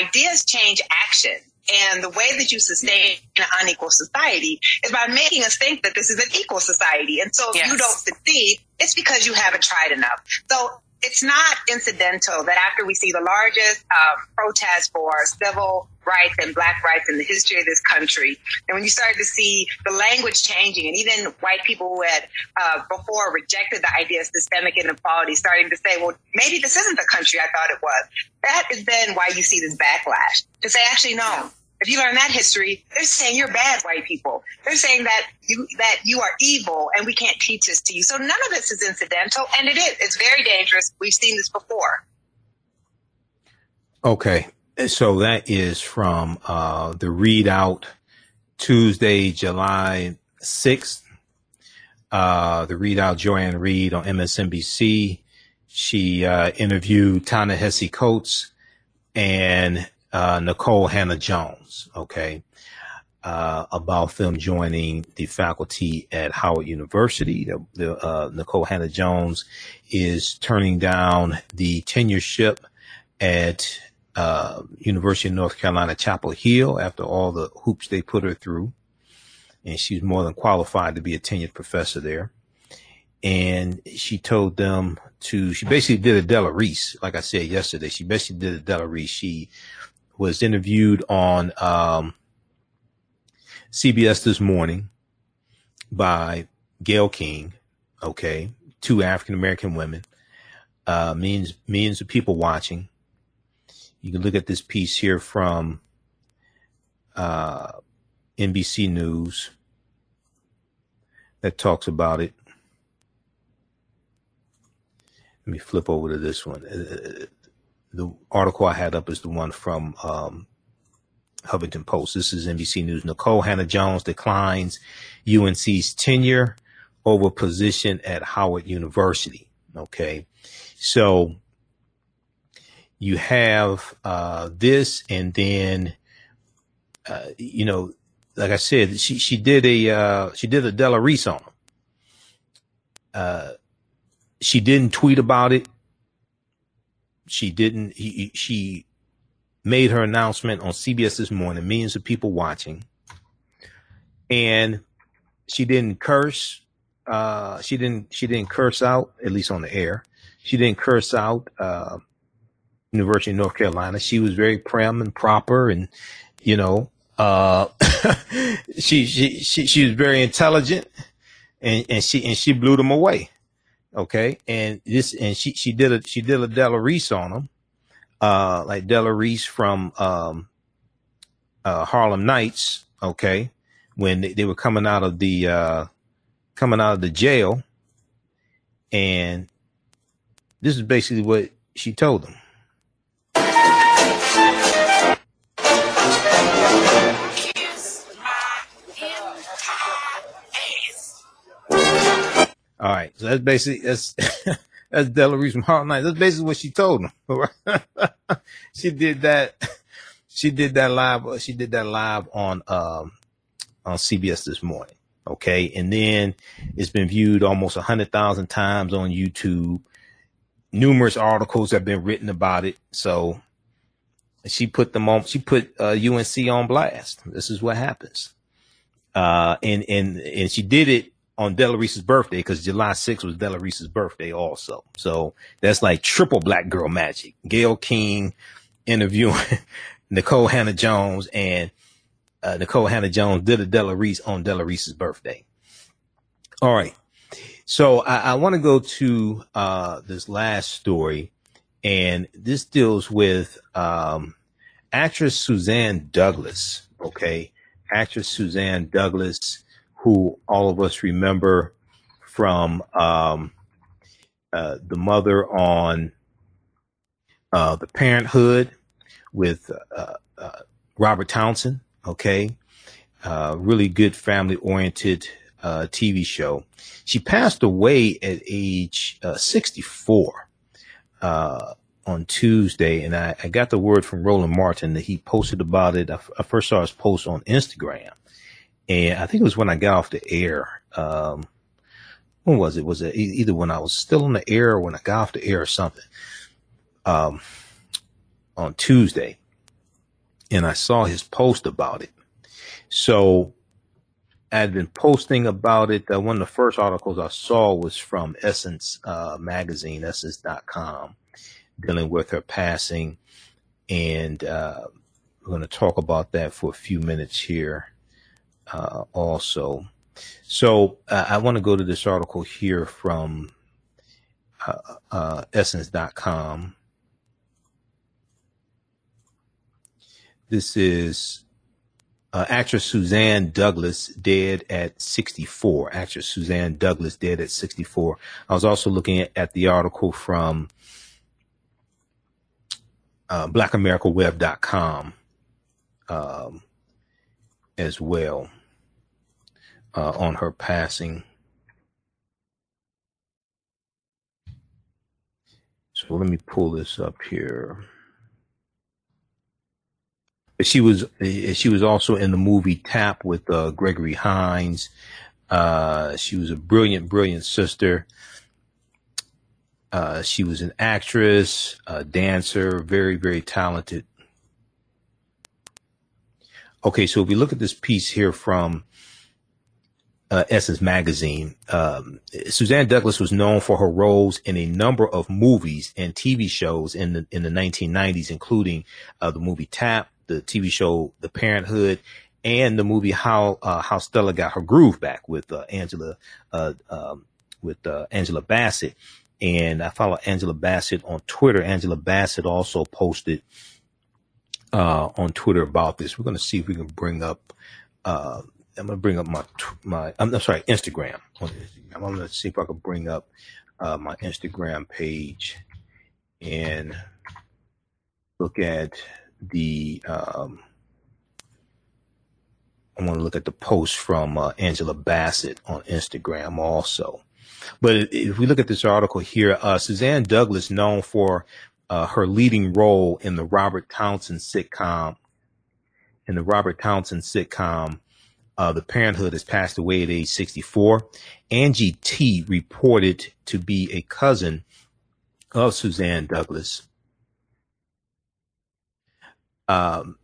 ideas change action. And the way that you sustain an unequal society is by making us think that this is an equal society. And so if yes. you don't succeed, it's because you haven't tried enough. So it's not incidental that after we see the largest uh, protest for civil rights and black rights in the history of this country, and when you start to see the language changing, and even white people who had uh, before rejected the idea of systemic inequality starting to say, well, maybe this isn't the country I thought it was. That is then why you see this backlash to say, actually, no, if you learn that history, they're saying you're bad white people. They're saying that you that you are evil and we can't teach this to you. So none of this is incidental and it is. It's very dangerous. We've seen this before. Okay. So that is from uh, the ReidOut Tuesday, July 6th. Uh, the ReidOut Joy-Ann Reid on MSNBC. She uh, interviewed Ta-Nehisi Coates and uh, Nikole Hannah-Jones, okay, uh, about them joining the faculty at Howard University. The, the uh, Nikole Hannah-Jones is turning down the tenureship at uh, University of North Carolina, Chapel Hill, after all the hoops they put her through. And she's more than qualified to be a tenured professor there. And she told them to, she basically did a Della Reese, like I said yesterday. She basically did a Della Reese. She was interviewed on um, CBS this morning by Gayle King. Okay, two African American women, uh, millions millions of people watching. You can look at this piece here from uh, NBC News that talks about it. Let me flip over to this one. The article I had up is the one from um, Huffington Post. This is NBC News. Nikole Hannah-Jones declines UNC's tenure over position at Howard University. Okay. So you have uh, this, and then, uh, you know, like I said, she, she did a, uh, she did a Della Reese on him. Uh, she didn't tweet about it she didn't. He, she made her announcement on CBS this morning. Millions of people watching, and she didn't curse. Uh, she didn't. She didn't curse out at least on the air. She didn't curse out uh, University of North Carolina. She was very prim and proper, and you know, uh, she, she she she was very intelligent, and and she and she blew them away. Okay. And this, and she, she did a, she did a Della Reese on them. Uh, like Della Reese from, um, uh, Harlem Nights. Okay. When they, they were coming out of the, uh, coming out of the jail. And this is basically what she told them. All right. So that's basically that's that's Delores from Night. That's basically what she told him. she did that. She did that live. She did that live on um on CBS this morning. Okay, and then it's been viewed almost a hundred thousand times on YouTube. Numerous articles have been written about it. So she put them on. She put uh, UNC on blast. This is what happens. Uh, and and and she did it on Della Reese's birthday because July 6th was Della Reese's birthday also. So that's like triple black girl magic. Gayle King interviewing Nikole Hannah-Jones and uh, Nikole Hannah-Jones did a Della Reese on Della Reese's birthday. All right. So I, I want to go to uh, this last story, and this deals with um, actress Suzzanne Douglas. Okay, actress Suzzanne Douglas, who all of us remember from um, uh, the mother on uh, the Parenthood with uh, uh, Robert Townsend. Okay, uh, really good family oriented uh, TV show. She passed away at age uh, 64 uh, on Tuesday, and I, I, got the word from Roland Martin that he posted about it. I, I, first saw his post on Instagram, and I think it was when I got off the air. Um, when was it? Was it either when I was still on the air or when I got off the air or something? Um, on Tuesday, and I saw his post about it. So I had been posting about it. Uh, one of the first articles I saw was from Essence uh, magazine, essence.com, dealing with her passing. And uh, we're going to talk about that for a few minutes here uh, also. So uh, I want to go to this article here from uh, essence.com. This is uh, actress Suzzanne Douglas dead at 64. Actress Suzzanne Douglas dead at 64. I was also looking at, at the article from uh, blackamericaweb.com um, as well uh, on her passing. So let me pull this up here she was she was also in the movie Tap with uh, Gregory Hines. Uh, she was a brilliant, brilliant sister. Uh, she was an actress, a dancer, very, very talented. Okay, so if we look at this piece here from uh, Essence magazine, um, Suzzanne Douglas was known for her roles in a number of movies and TV shows in the in the 1990s, including uh, the movie Tap, the TV show The Parenthood, and the movie How uh, How Stella Got Her Groove Back with uh, Angela uh, um, with uh, Angela Bassett. And I follow Angela Bassett on Twitter. Angela Bassett also posted uh, on Twitter about this. We're going to see if we can bring up. Uh, I'm going to bring up my my. I'm sorry, Instagram. I'm going to see if I can bring up my Instagram page and look at the um, I want to look at the post from uh, Angela Bassett on Instagram also. But if we look at this article here, uh, Suzzanne Douglas, known for uh, her leading role in the Robert Townsend sitcom, in the Robert Townsend sitcom, uh, The Parenthood, has passed away at age 64. Angie T reported to be a cousin of Suzzanne Douglas um,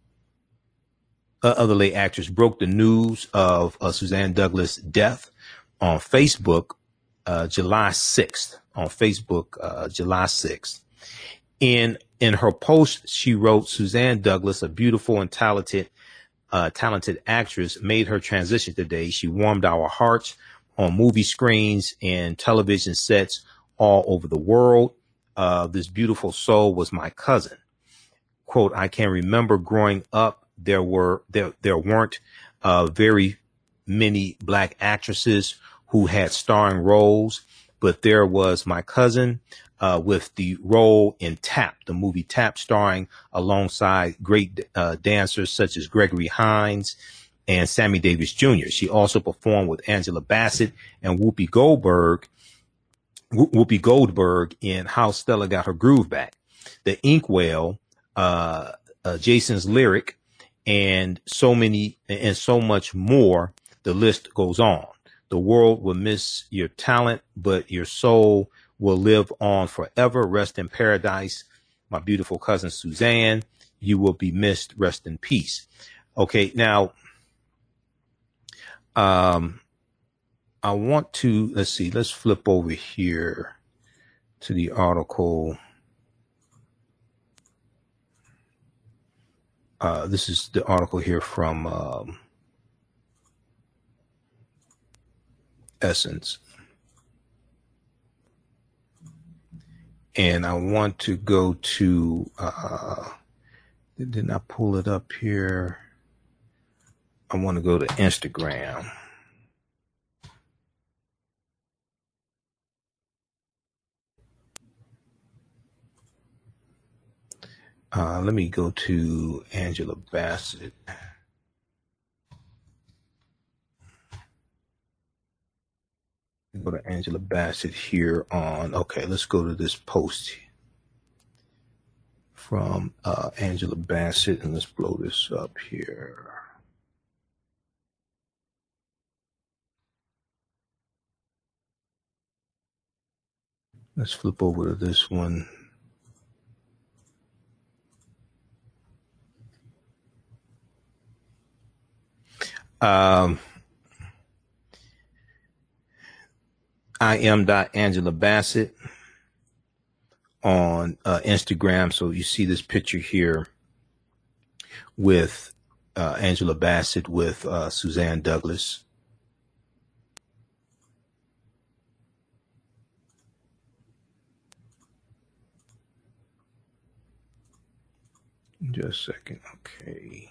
other late actress broke the news of uh, Suzzanne Douglas' death on Facebook uh, July 6th. On Facebook, uh, July 6th. In in her post, she wrote, "Suzzanne Douglas, a beautiful and talented, uh, talented actress, made her transition today. She warmed our hearts on movie screens and television sets all over the world. Uh, this beautiful soul was my cousin quote, I can remember growing up, there were, there, there weren't, uh, very many black actresses who had starring roles, but there was my cousin, uh, with the role in Tap, the movie Tap, starring alongside great uh, dancers such as Gregory Hines and Sammy Davis Jr. She also performed with Angela Bassett and Whoopi Goldberg, Whoopi Goldberg in How Stella Got Her Groove Back. The Inkwell uh, uh, Jason's lyric, and so many and so much more. The list goes on. The world will miss your talent, but your soul will live on forever. Rest in paradise, my beautiful cousin Suzzanne. You will be missed. Rest in peace. Okay, now, um, I want to let's see, let's flip over here to the article. Uh, this is the article here from um, Essence. And I want to go to, uh, didn't I pull it up here? I want to go to Instagram. Uh, let me go to Angela Bassett. Go to Angela Bassett here on. Okay, let's go to this post from uh, Angela Bassett and let's blow this up here. Let's flip over to this one. Um, I am Angela Bassett on uh, Instagram. So you see this picture here with uh, Angela Bassett with uh, Suzzanne Douglas. Just a second. Okay.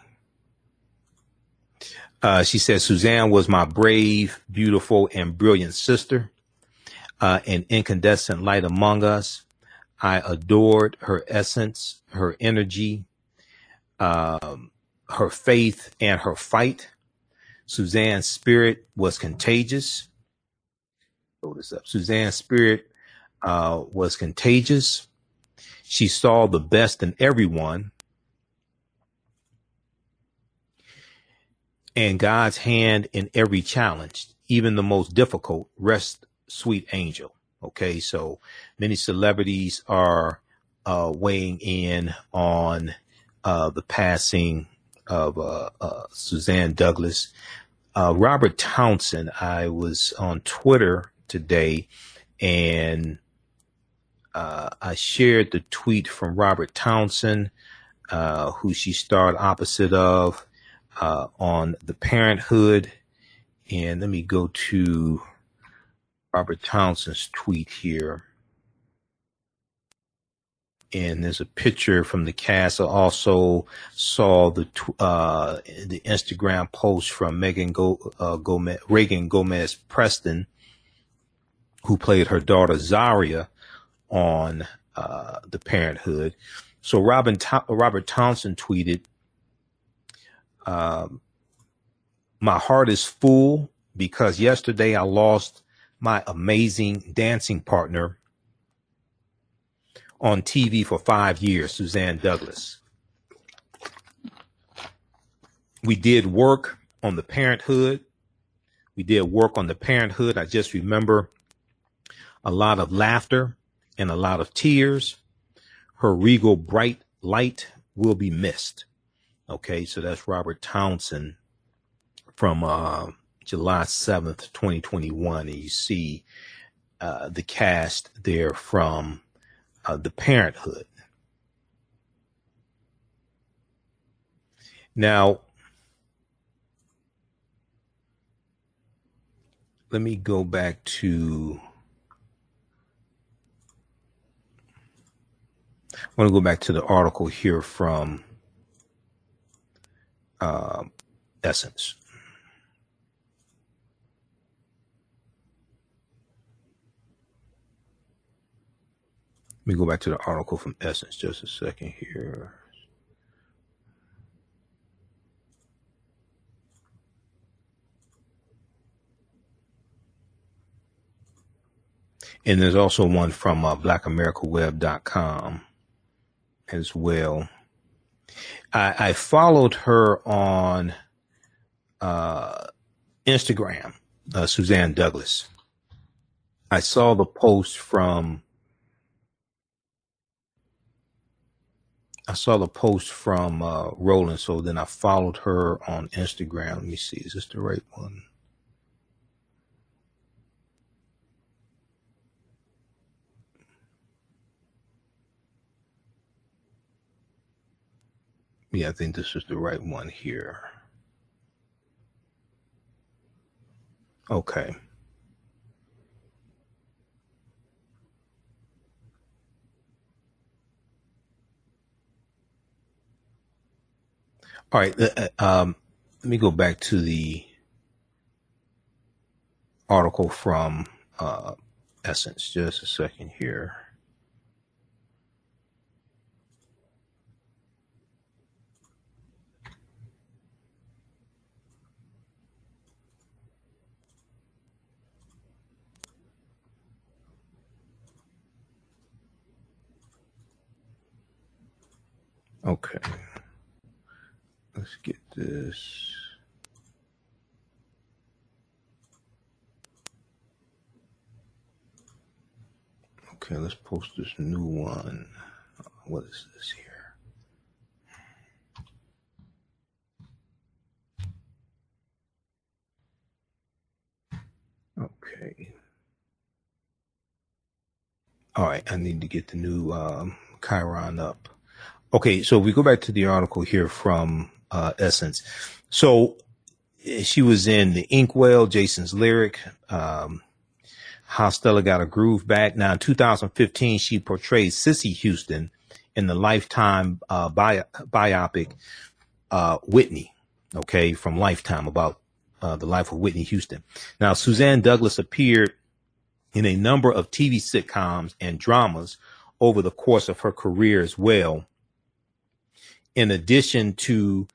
Uh, she says, Suzzanne was my brave, beautiful, and brilliant sister, uh, an incandescent light among us. I adored her essence, her energy, um, her faith, and her fight. Suzzanne's spirit was contagious. Throw this up. Suzzanne's spirit uh, was contagious. She saw the best in everyone and God's hand in every challenge, even the most difficult. Rest, sweet angel. Okay, so many celebrities are uh, weighing in on uh, the passing of uh, uh Suzzanne Douglas. Uh, Robert Townsend, I was on Twitter today and uh, I shared the tweet from Robert Townsend, who she starred opposite of on the parenthood. And let me go to Robert Townsend's tweet here. And there's a picture from the cast. I also saw the uh, the Instagram post from Megan Go, uh, Gomez, Reagan Gomez Preston, who played her daughter Zaria on uh, the Parenthood. So Robin Robert Townsend tweeted, um, my heart is full because yesterday I lost my amazing dancing partner on TV for five years, Suzzanne Douglas. We did work on the parenthood. We did work on the parenthood. I just remember a lot of laughter and a lot of tears. Her regal bright light will be missed. Okay, so that's Robert Townsend from uh, July 7th, 2021. And you see uh, the cast there from uh, The Parenthood. Now, let me go back to. I want to go back to the article here from uh, essence. Let me go back to the article from Essence just a second here. And there's also one from uh, blackamericaweb.com as well. I, I followed her on uh, Instagram, uh, Suzzanne Douglas. I saw the post from. I saw the post from uh, Roland, so then I followed her on Instagram. Let me see, is this the right one? Yeah, I think this is the right one here. Okay. All right. uh, uh, Um, let me go back to the article from uh, Essence. Just a second here. Okay. Let's get this. Okay, let's post this new one. What is this here? Okay. All right, I need to get the new um, chyron up. Okay, so we go back to the article here from uh, Essence. So eh, she was in the Inkwell, Jason's Lyric. Um, How Stella Got a Groove Back. Now, in 2015, she portrayed Cissy Houston in the Lifetime uh, bio- biopic uh, Whitney, okay, from Lifetime about uh, the life of Whitney Houston. Now, Suzzanne Douglas appeared in a number of TV sitcoms and dramas over the course of her career as well. In addition to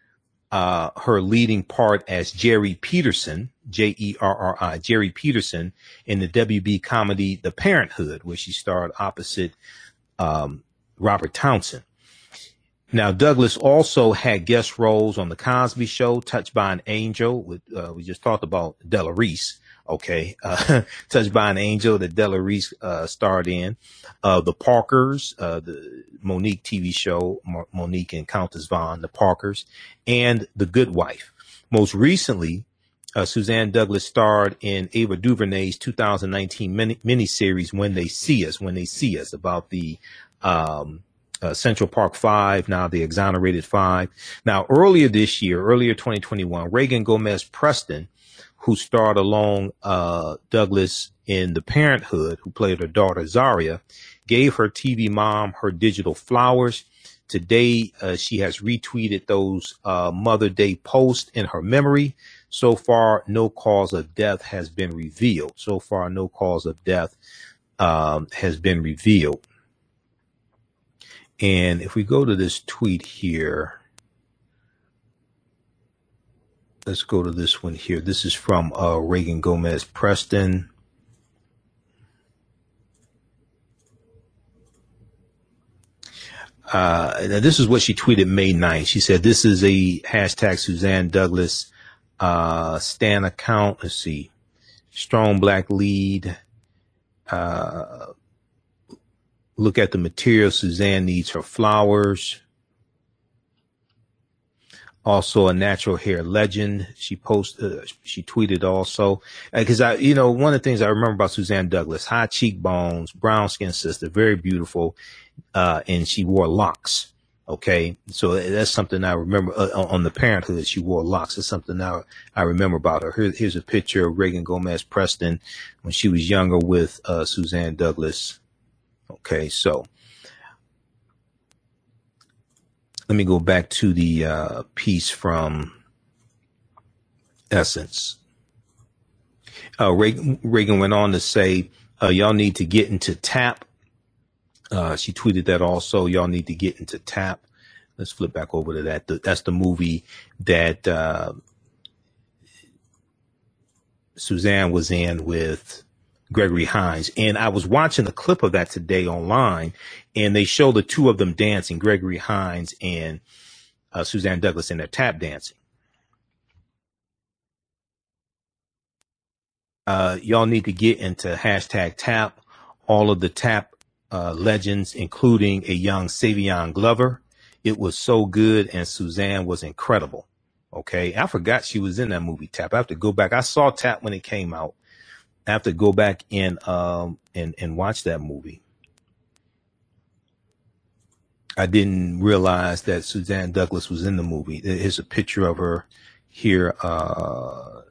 uh, her leading part as Jerri Peterson, J E R R I, Jerri Peterson, in the WB comedy The Parenthood, where she starred opposite um, Robert Townsend. Now, Douglas also had guest roles on The Cosby Show, Touched by an Angel, with, uh, we just talked about Della Reese. Okay. Uh, Touched by an Angel that Della Reese, uh, starred in. Uh, The Parkers, uh, the Mo'Nique TV show, Mo- Mo'Nique and Countess Vaughn, The Parkers, and The Good Wife. Most recently, uh, Suzzanne Douglas starred in Ava DuVernay's 2019 mini miniseries "When They See Us." When they see us, about the um, uh, Central Park Five, now the Exonerated Five. Now, earlier this year, earlier 2021, Reagan Gomez Preston, who starred along uh, Douglas in The Parenthood, who played her daughter Zaria, gave her TV mom her digital flowers. Today, uh, she has retweeted those uh, Mother Day posts in her memory. So far, no cause of death has been revealed. So far, no cause of death um, has been revealed. And if we go to this tweet here, let's go to this one here. This is from uh, Reagan Gomez Preston. Uh, this is what she tweeted May 9th. She said, this is a hashtag Suzzanne Douglas, uh, Stan account. Let's see. Strong black lead. Uh, look at the material. Suzzanne needs her flowers. Also a natural hair legend. She posted, uh, she tweeted also, because I, you know, one of the things I remember about Suzzanne Douglas, high cheekbones, brown skin sister, very beautiful, uh, and she wore locks. Okay, so that's something I remember uh, on on the Parenthood. She wore locks. It's something I I remember about her. Here, here's a picture of Reagan Gomez Preston when she was younger with uh, Suzzanne Douglas. Okay, so let me go back to the uh, piece from Essence. Uh, Reagan, Reagan went on to say, uh, "Y'all need to get into tap." Uh, she tweeted that also. Y'all need to get into tap. Let's flip back over to that. The- That's the movie that uh, Suzzanne was in with Gregory Hines. And I was watching a clip of that today online, and they show the two of them dancing, Gregory Hines and uh, Suzzanne Douglas, in their tap dancing. Uh, y'all need to get into hashtag tap. All of the tap uh, legends, including a young Savion Glover. It was so good, and Suzzanne was incredible. Okay, I forgot she was in that movie Tap. I have to go back. I saw Tap when it came out. I have to go back and um and and watch that movie. I didn't realize that Suzzanne Douglas was in the movie. There's a picture of her here uh,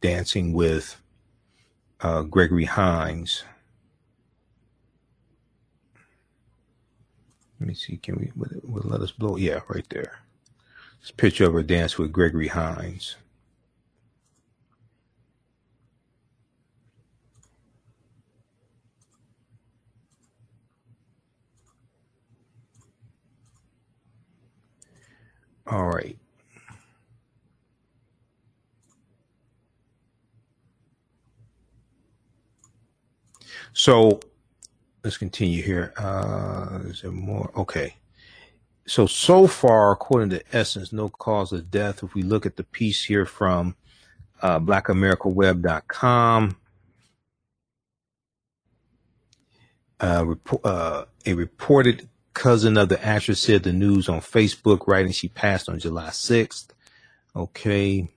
dancing with uh, Gregory Hines. Let me see. Can we will it, will it let us blow? Yeah, right there. This picture of her dance with Gregory Hines. All right. So let's continue here. Uh, is there more? Okay. So, so far, according to Essence, no cause of death. If we look at the piece here from uh, blackamericaweb.com, uh, report, uh, a reported cousin of the actress said the news on Facebook, writing she passed on July 6th. Okay.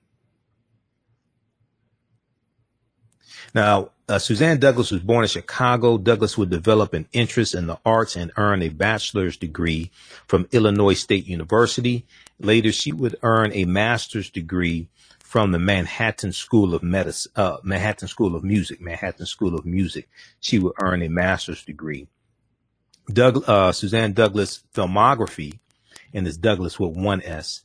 Now, uh, Suzzanne Douglas was born in Chicago. Douglas would develop an interest in the arts and earn a bachelor's degree from Illinois State University. Later, she would earn a master's degree from the Manhattan School of Medicine, uh, Manhattan School of Music, Manhattan School of Music. She would earn a master's degree. Doug, uh, Suzzanne Douglas filmography, and it's Douglas with one S.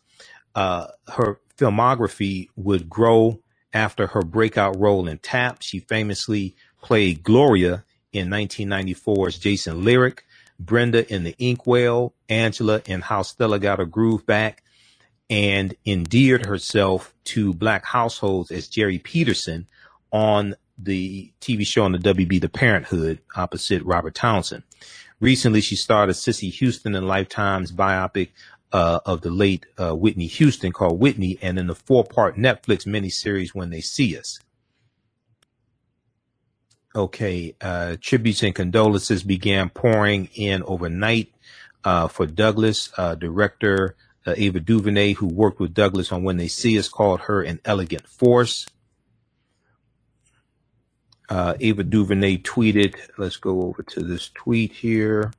Uh, her filmography would grow after her breakout role in Tap. She famously played Gloria in 1994's Jason Lyric, Brenda in The Inkwell, Angela in How Stella Got Her Groove Back, and endeared herself to black households as Jerri Peterson on the TV show on the WB The Parenthood opposite Robert Townsend. Recently, she starred as Cissy Houston in Lifetime's biopic uh, of the late uh, Whitney Houston called Whitney, and in the four-part Netflix miniseries When They See Us. Okay, uh, tributes and condolences began pouring in overnight uh, for Douglas. Uh, director uh, Ava DuVernay, who worked with Douglas on When They See Us, called her an elegant force. Uh, Ava DuVernay tweeted, let's go over to this tweet here.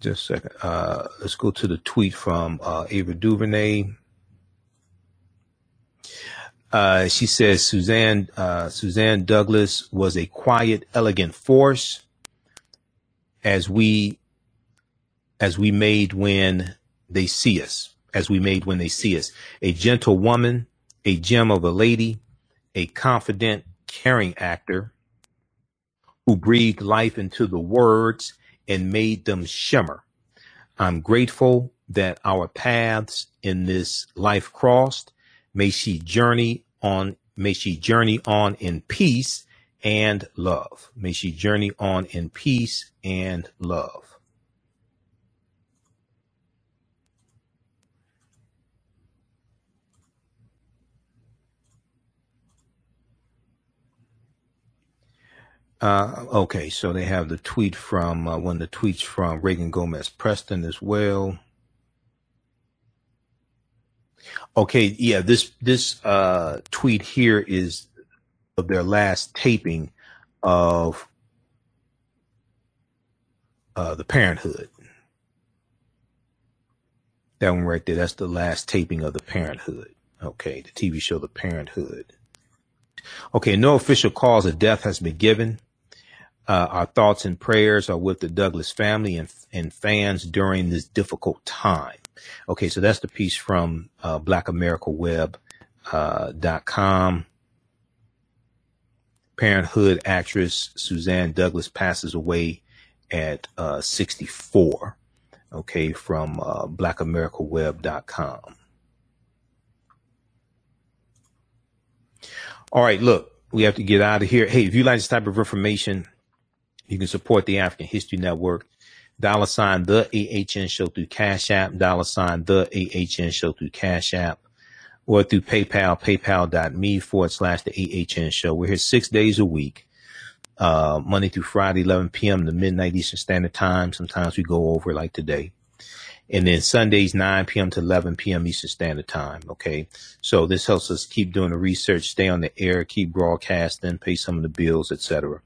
Just a second. Uh, let's go to the tweet from uh, Ava DuVernay. Uh, she says Suzzanne uh, Suzzanne Douglas was a quiet, elegant force, as we as we made when they see us as we made when they see us. A gentle woman, a gem of a lady, a confident, caring actor who breathed life into the words and made them shimmer. I'm grateful that our paths in this life crossed. May she journey on, may she journey on in peace and love. May she journey on in peace and love. Uh, okay, so they have the tweet from uh, one of the tweets from Reagan Gomez Preston as well. Okay, yeah, this this uh, tweet here is of their last taping of uh, the Parenthood. That one right there, that's the last taping of the Parenthood. Okay, the TV show The Parenthood. Okay, no official cause of death has been given. Uh, our thoughts and prayers are with the Douglas family and, and fans during this difficult time. Okay, so that's the piece from uh, blackamericaweb.com. Uh, Parenthood actress Suzzanne Douglas passes away at uh, 64. Okay, from uh, blackamericaweb.com. All right, look, we have to get out of here. Hey, if you like this type of information, you can support the African History Network. Dollar sign the AHN show through Cash App, dollar sign the AHN show through Cash App, or through PayPal, paypal.me forward slash the AHN show. We're here six days a week, uh, Monday through Friday, 11 p.m. to midnight Eastern Standard Time. Sometimes we go over like today. and then Sundays 9 p.m. to 11 p.m. Eastern Standard Time. Okay, so this helps us keep doing the research, stay on the air, keep broadcasting, pay some of the bills, etc.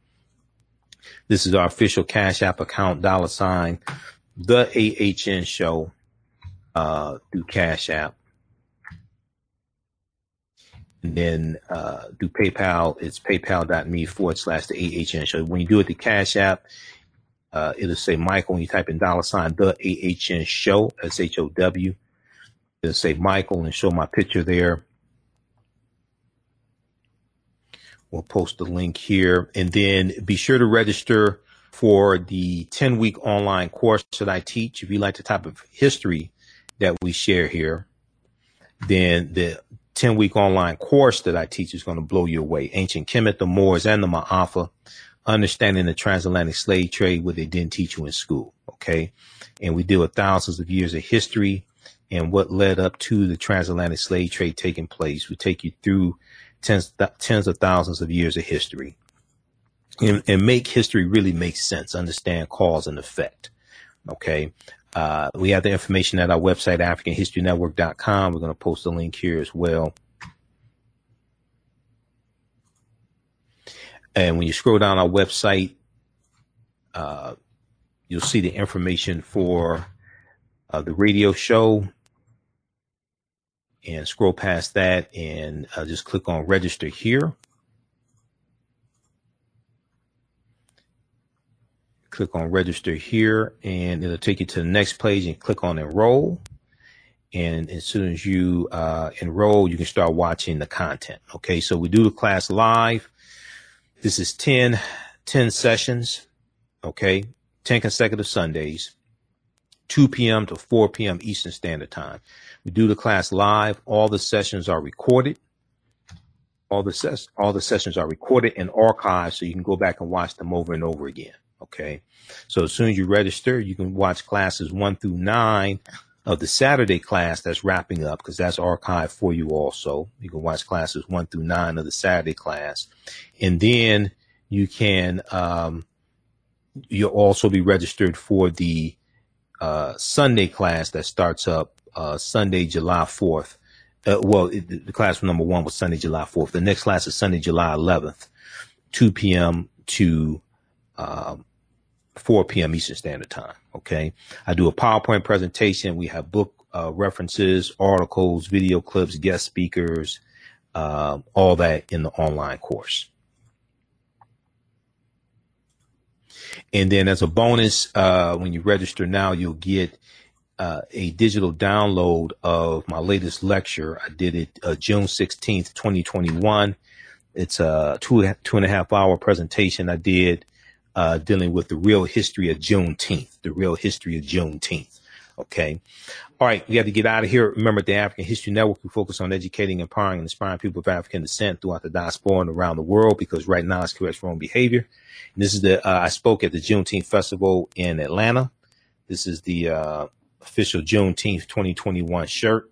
This is our official Cash App account, dollar sign, the AHN show, uh, through Cash App. And then uh, do PayPal. It's paypal.me forward slash the AHN show. When you do it the Cash App, uh, it'll say Michael when you type in dollar sign the AHN show, S H O W. It'll say Michael and show my picture there. We'll post the link here and then be sure to register for the 10 week online course that I teach. If you like the type of history that we share here, then the 10 week online course that I teach is going to blow you away. Ancient Kemet, the Moors, and the Maafa understanding the transatlantic slave trade, what they didn't teach you in school. Okay. And we deal with thousands of years of history and what led up to the transatlantic slave trade taking place. We take you through tens, th- tens of thousands of years of history and, and, make history really make sense, understand cause and effect. Okay. Uh, we have the information at our website, AfricanHistoryNetwork.com. We're going to post a link here as well. And when you scroll down our website, uh, you'll see the information for uh, the radio show. And scroll past that and uh, just click on register here. Click on register here and it'll take you to the next page and click on enroll. And as soon as you uh, enroll, you can start watching the content. Okay, so we do the class live this is 10, 10 sessions, okay? 10 consecutive Sundays, 2 p.m. to 4 p.m. Eastern Standard Time. We do the class live. All the sessions are recorded. All the ses- all the sessions are recorded and archived so you can go back and watch them over and over again. Okay. So as soon as you register, you can watch classes one through nine of the Saturday class that's wrapping up because that's archived for you also. You can watch classes one through nine of the Saturday class. And then you can, um, you'll also be registered for the uh, Sunday class that starts up uh, Sunday, July 4th. Uh, well, it, the class number one was Sunday, July 4th. The next class is Sunday, July 11th, 2 p.m. to um, 4 p.m. Eastern Standard Time. Okay. I do a PowerPoint presentation. We have book uh, references, articles, video clips, guest speakers, uh, all that in the online course. And then as a bonus, uh, when you register now, you'll get uh, a digital download of my latest lecture. I did it uh, June 16th, 2021. It's a two, two and a half hour presentation I did uh, dealing with the real history of Juneteenth, the real history of Juneteenth. Okay. All right. We have to get out of here. Remember the African History Network. We focus on educating, empowering, and inspiring people of African descent throughout the diaspora and around the world because right now it's correct wrong behavior. And this is the, uh, I spoke at the Juneteenth Festival in Atlanta. This is the, uh, official Juneteenth 2021 shirt.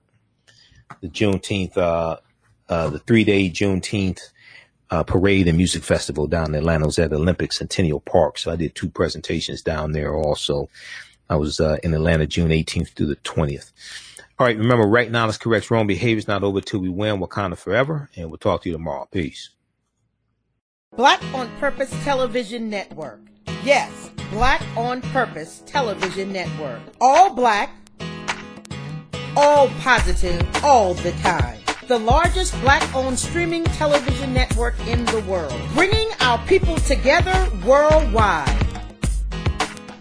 The Juneteenth, uh, uh, the three day Juneteenth uh, parade and music festival down in Atlanta. Was at Olympic Centennial Park, so I did two presentations down there. Also, I was uh, in Atlanta June 18th through the 20th. All right, remember, right now, let's correct wrong behavior. It's not over till we win Wakanda forever, and we'll talk to you tomorrow. Peace. Black on Purpose Television Network. Yes, Black on Purpose Television Network. All black, all positive, all the time the largest black owned streaming television network in the world, bringing our people together worldwide,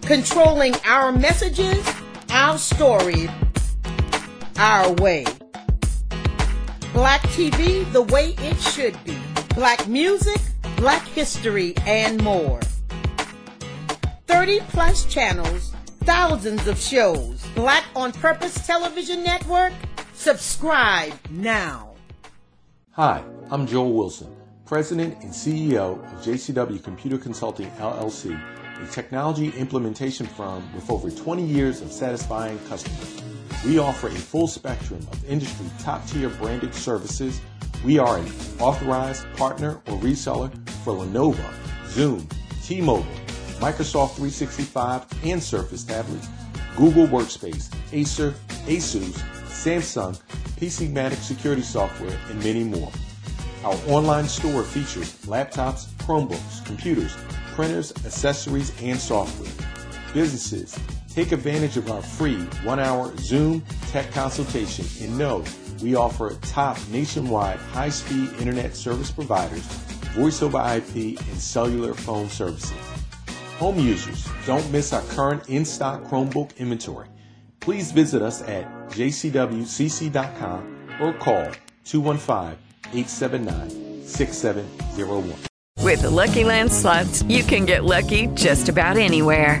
controlling our messages, our stories, our way. Black TV the way it should be. Black music, black history, and more. 30 plus channels, thousands of shows. Black on Purpose Television Network Subscribe now. Hi, I'm Joel Wilson, President and CEO of JCW Computer Consulting LLC, a technology implementation firm with over 20 years of satisfying customers. We offer a full spectrum of industry top tier branded services. We are an authorized partner or reseller for Lenovo, Zoom, T-Mobile, Microsoft 365, and Surface tablets Google Workspace, Acer, Asus, Samsung, PCmatic security software, and many more. Our online store features laptops, Chromebooks, computers, printers, accessories, and software. Businesses, take advantage of our free one-hour Zoom tech consultation and know we offer top nationwide high-speed internet service providers, voice over IP, and cellular phone services. Home users, don't miss our current in-stock Chromebook inventory. Please visit us at jcwcc.com or call 215-879-6701. With the Lucky Land slots, you can get lucky just about anywhere.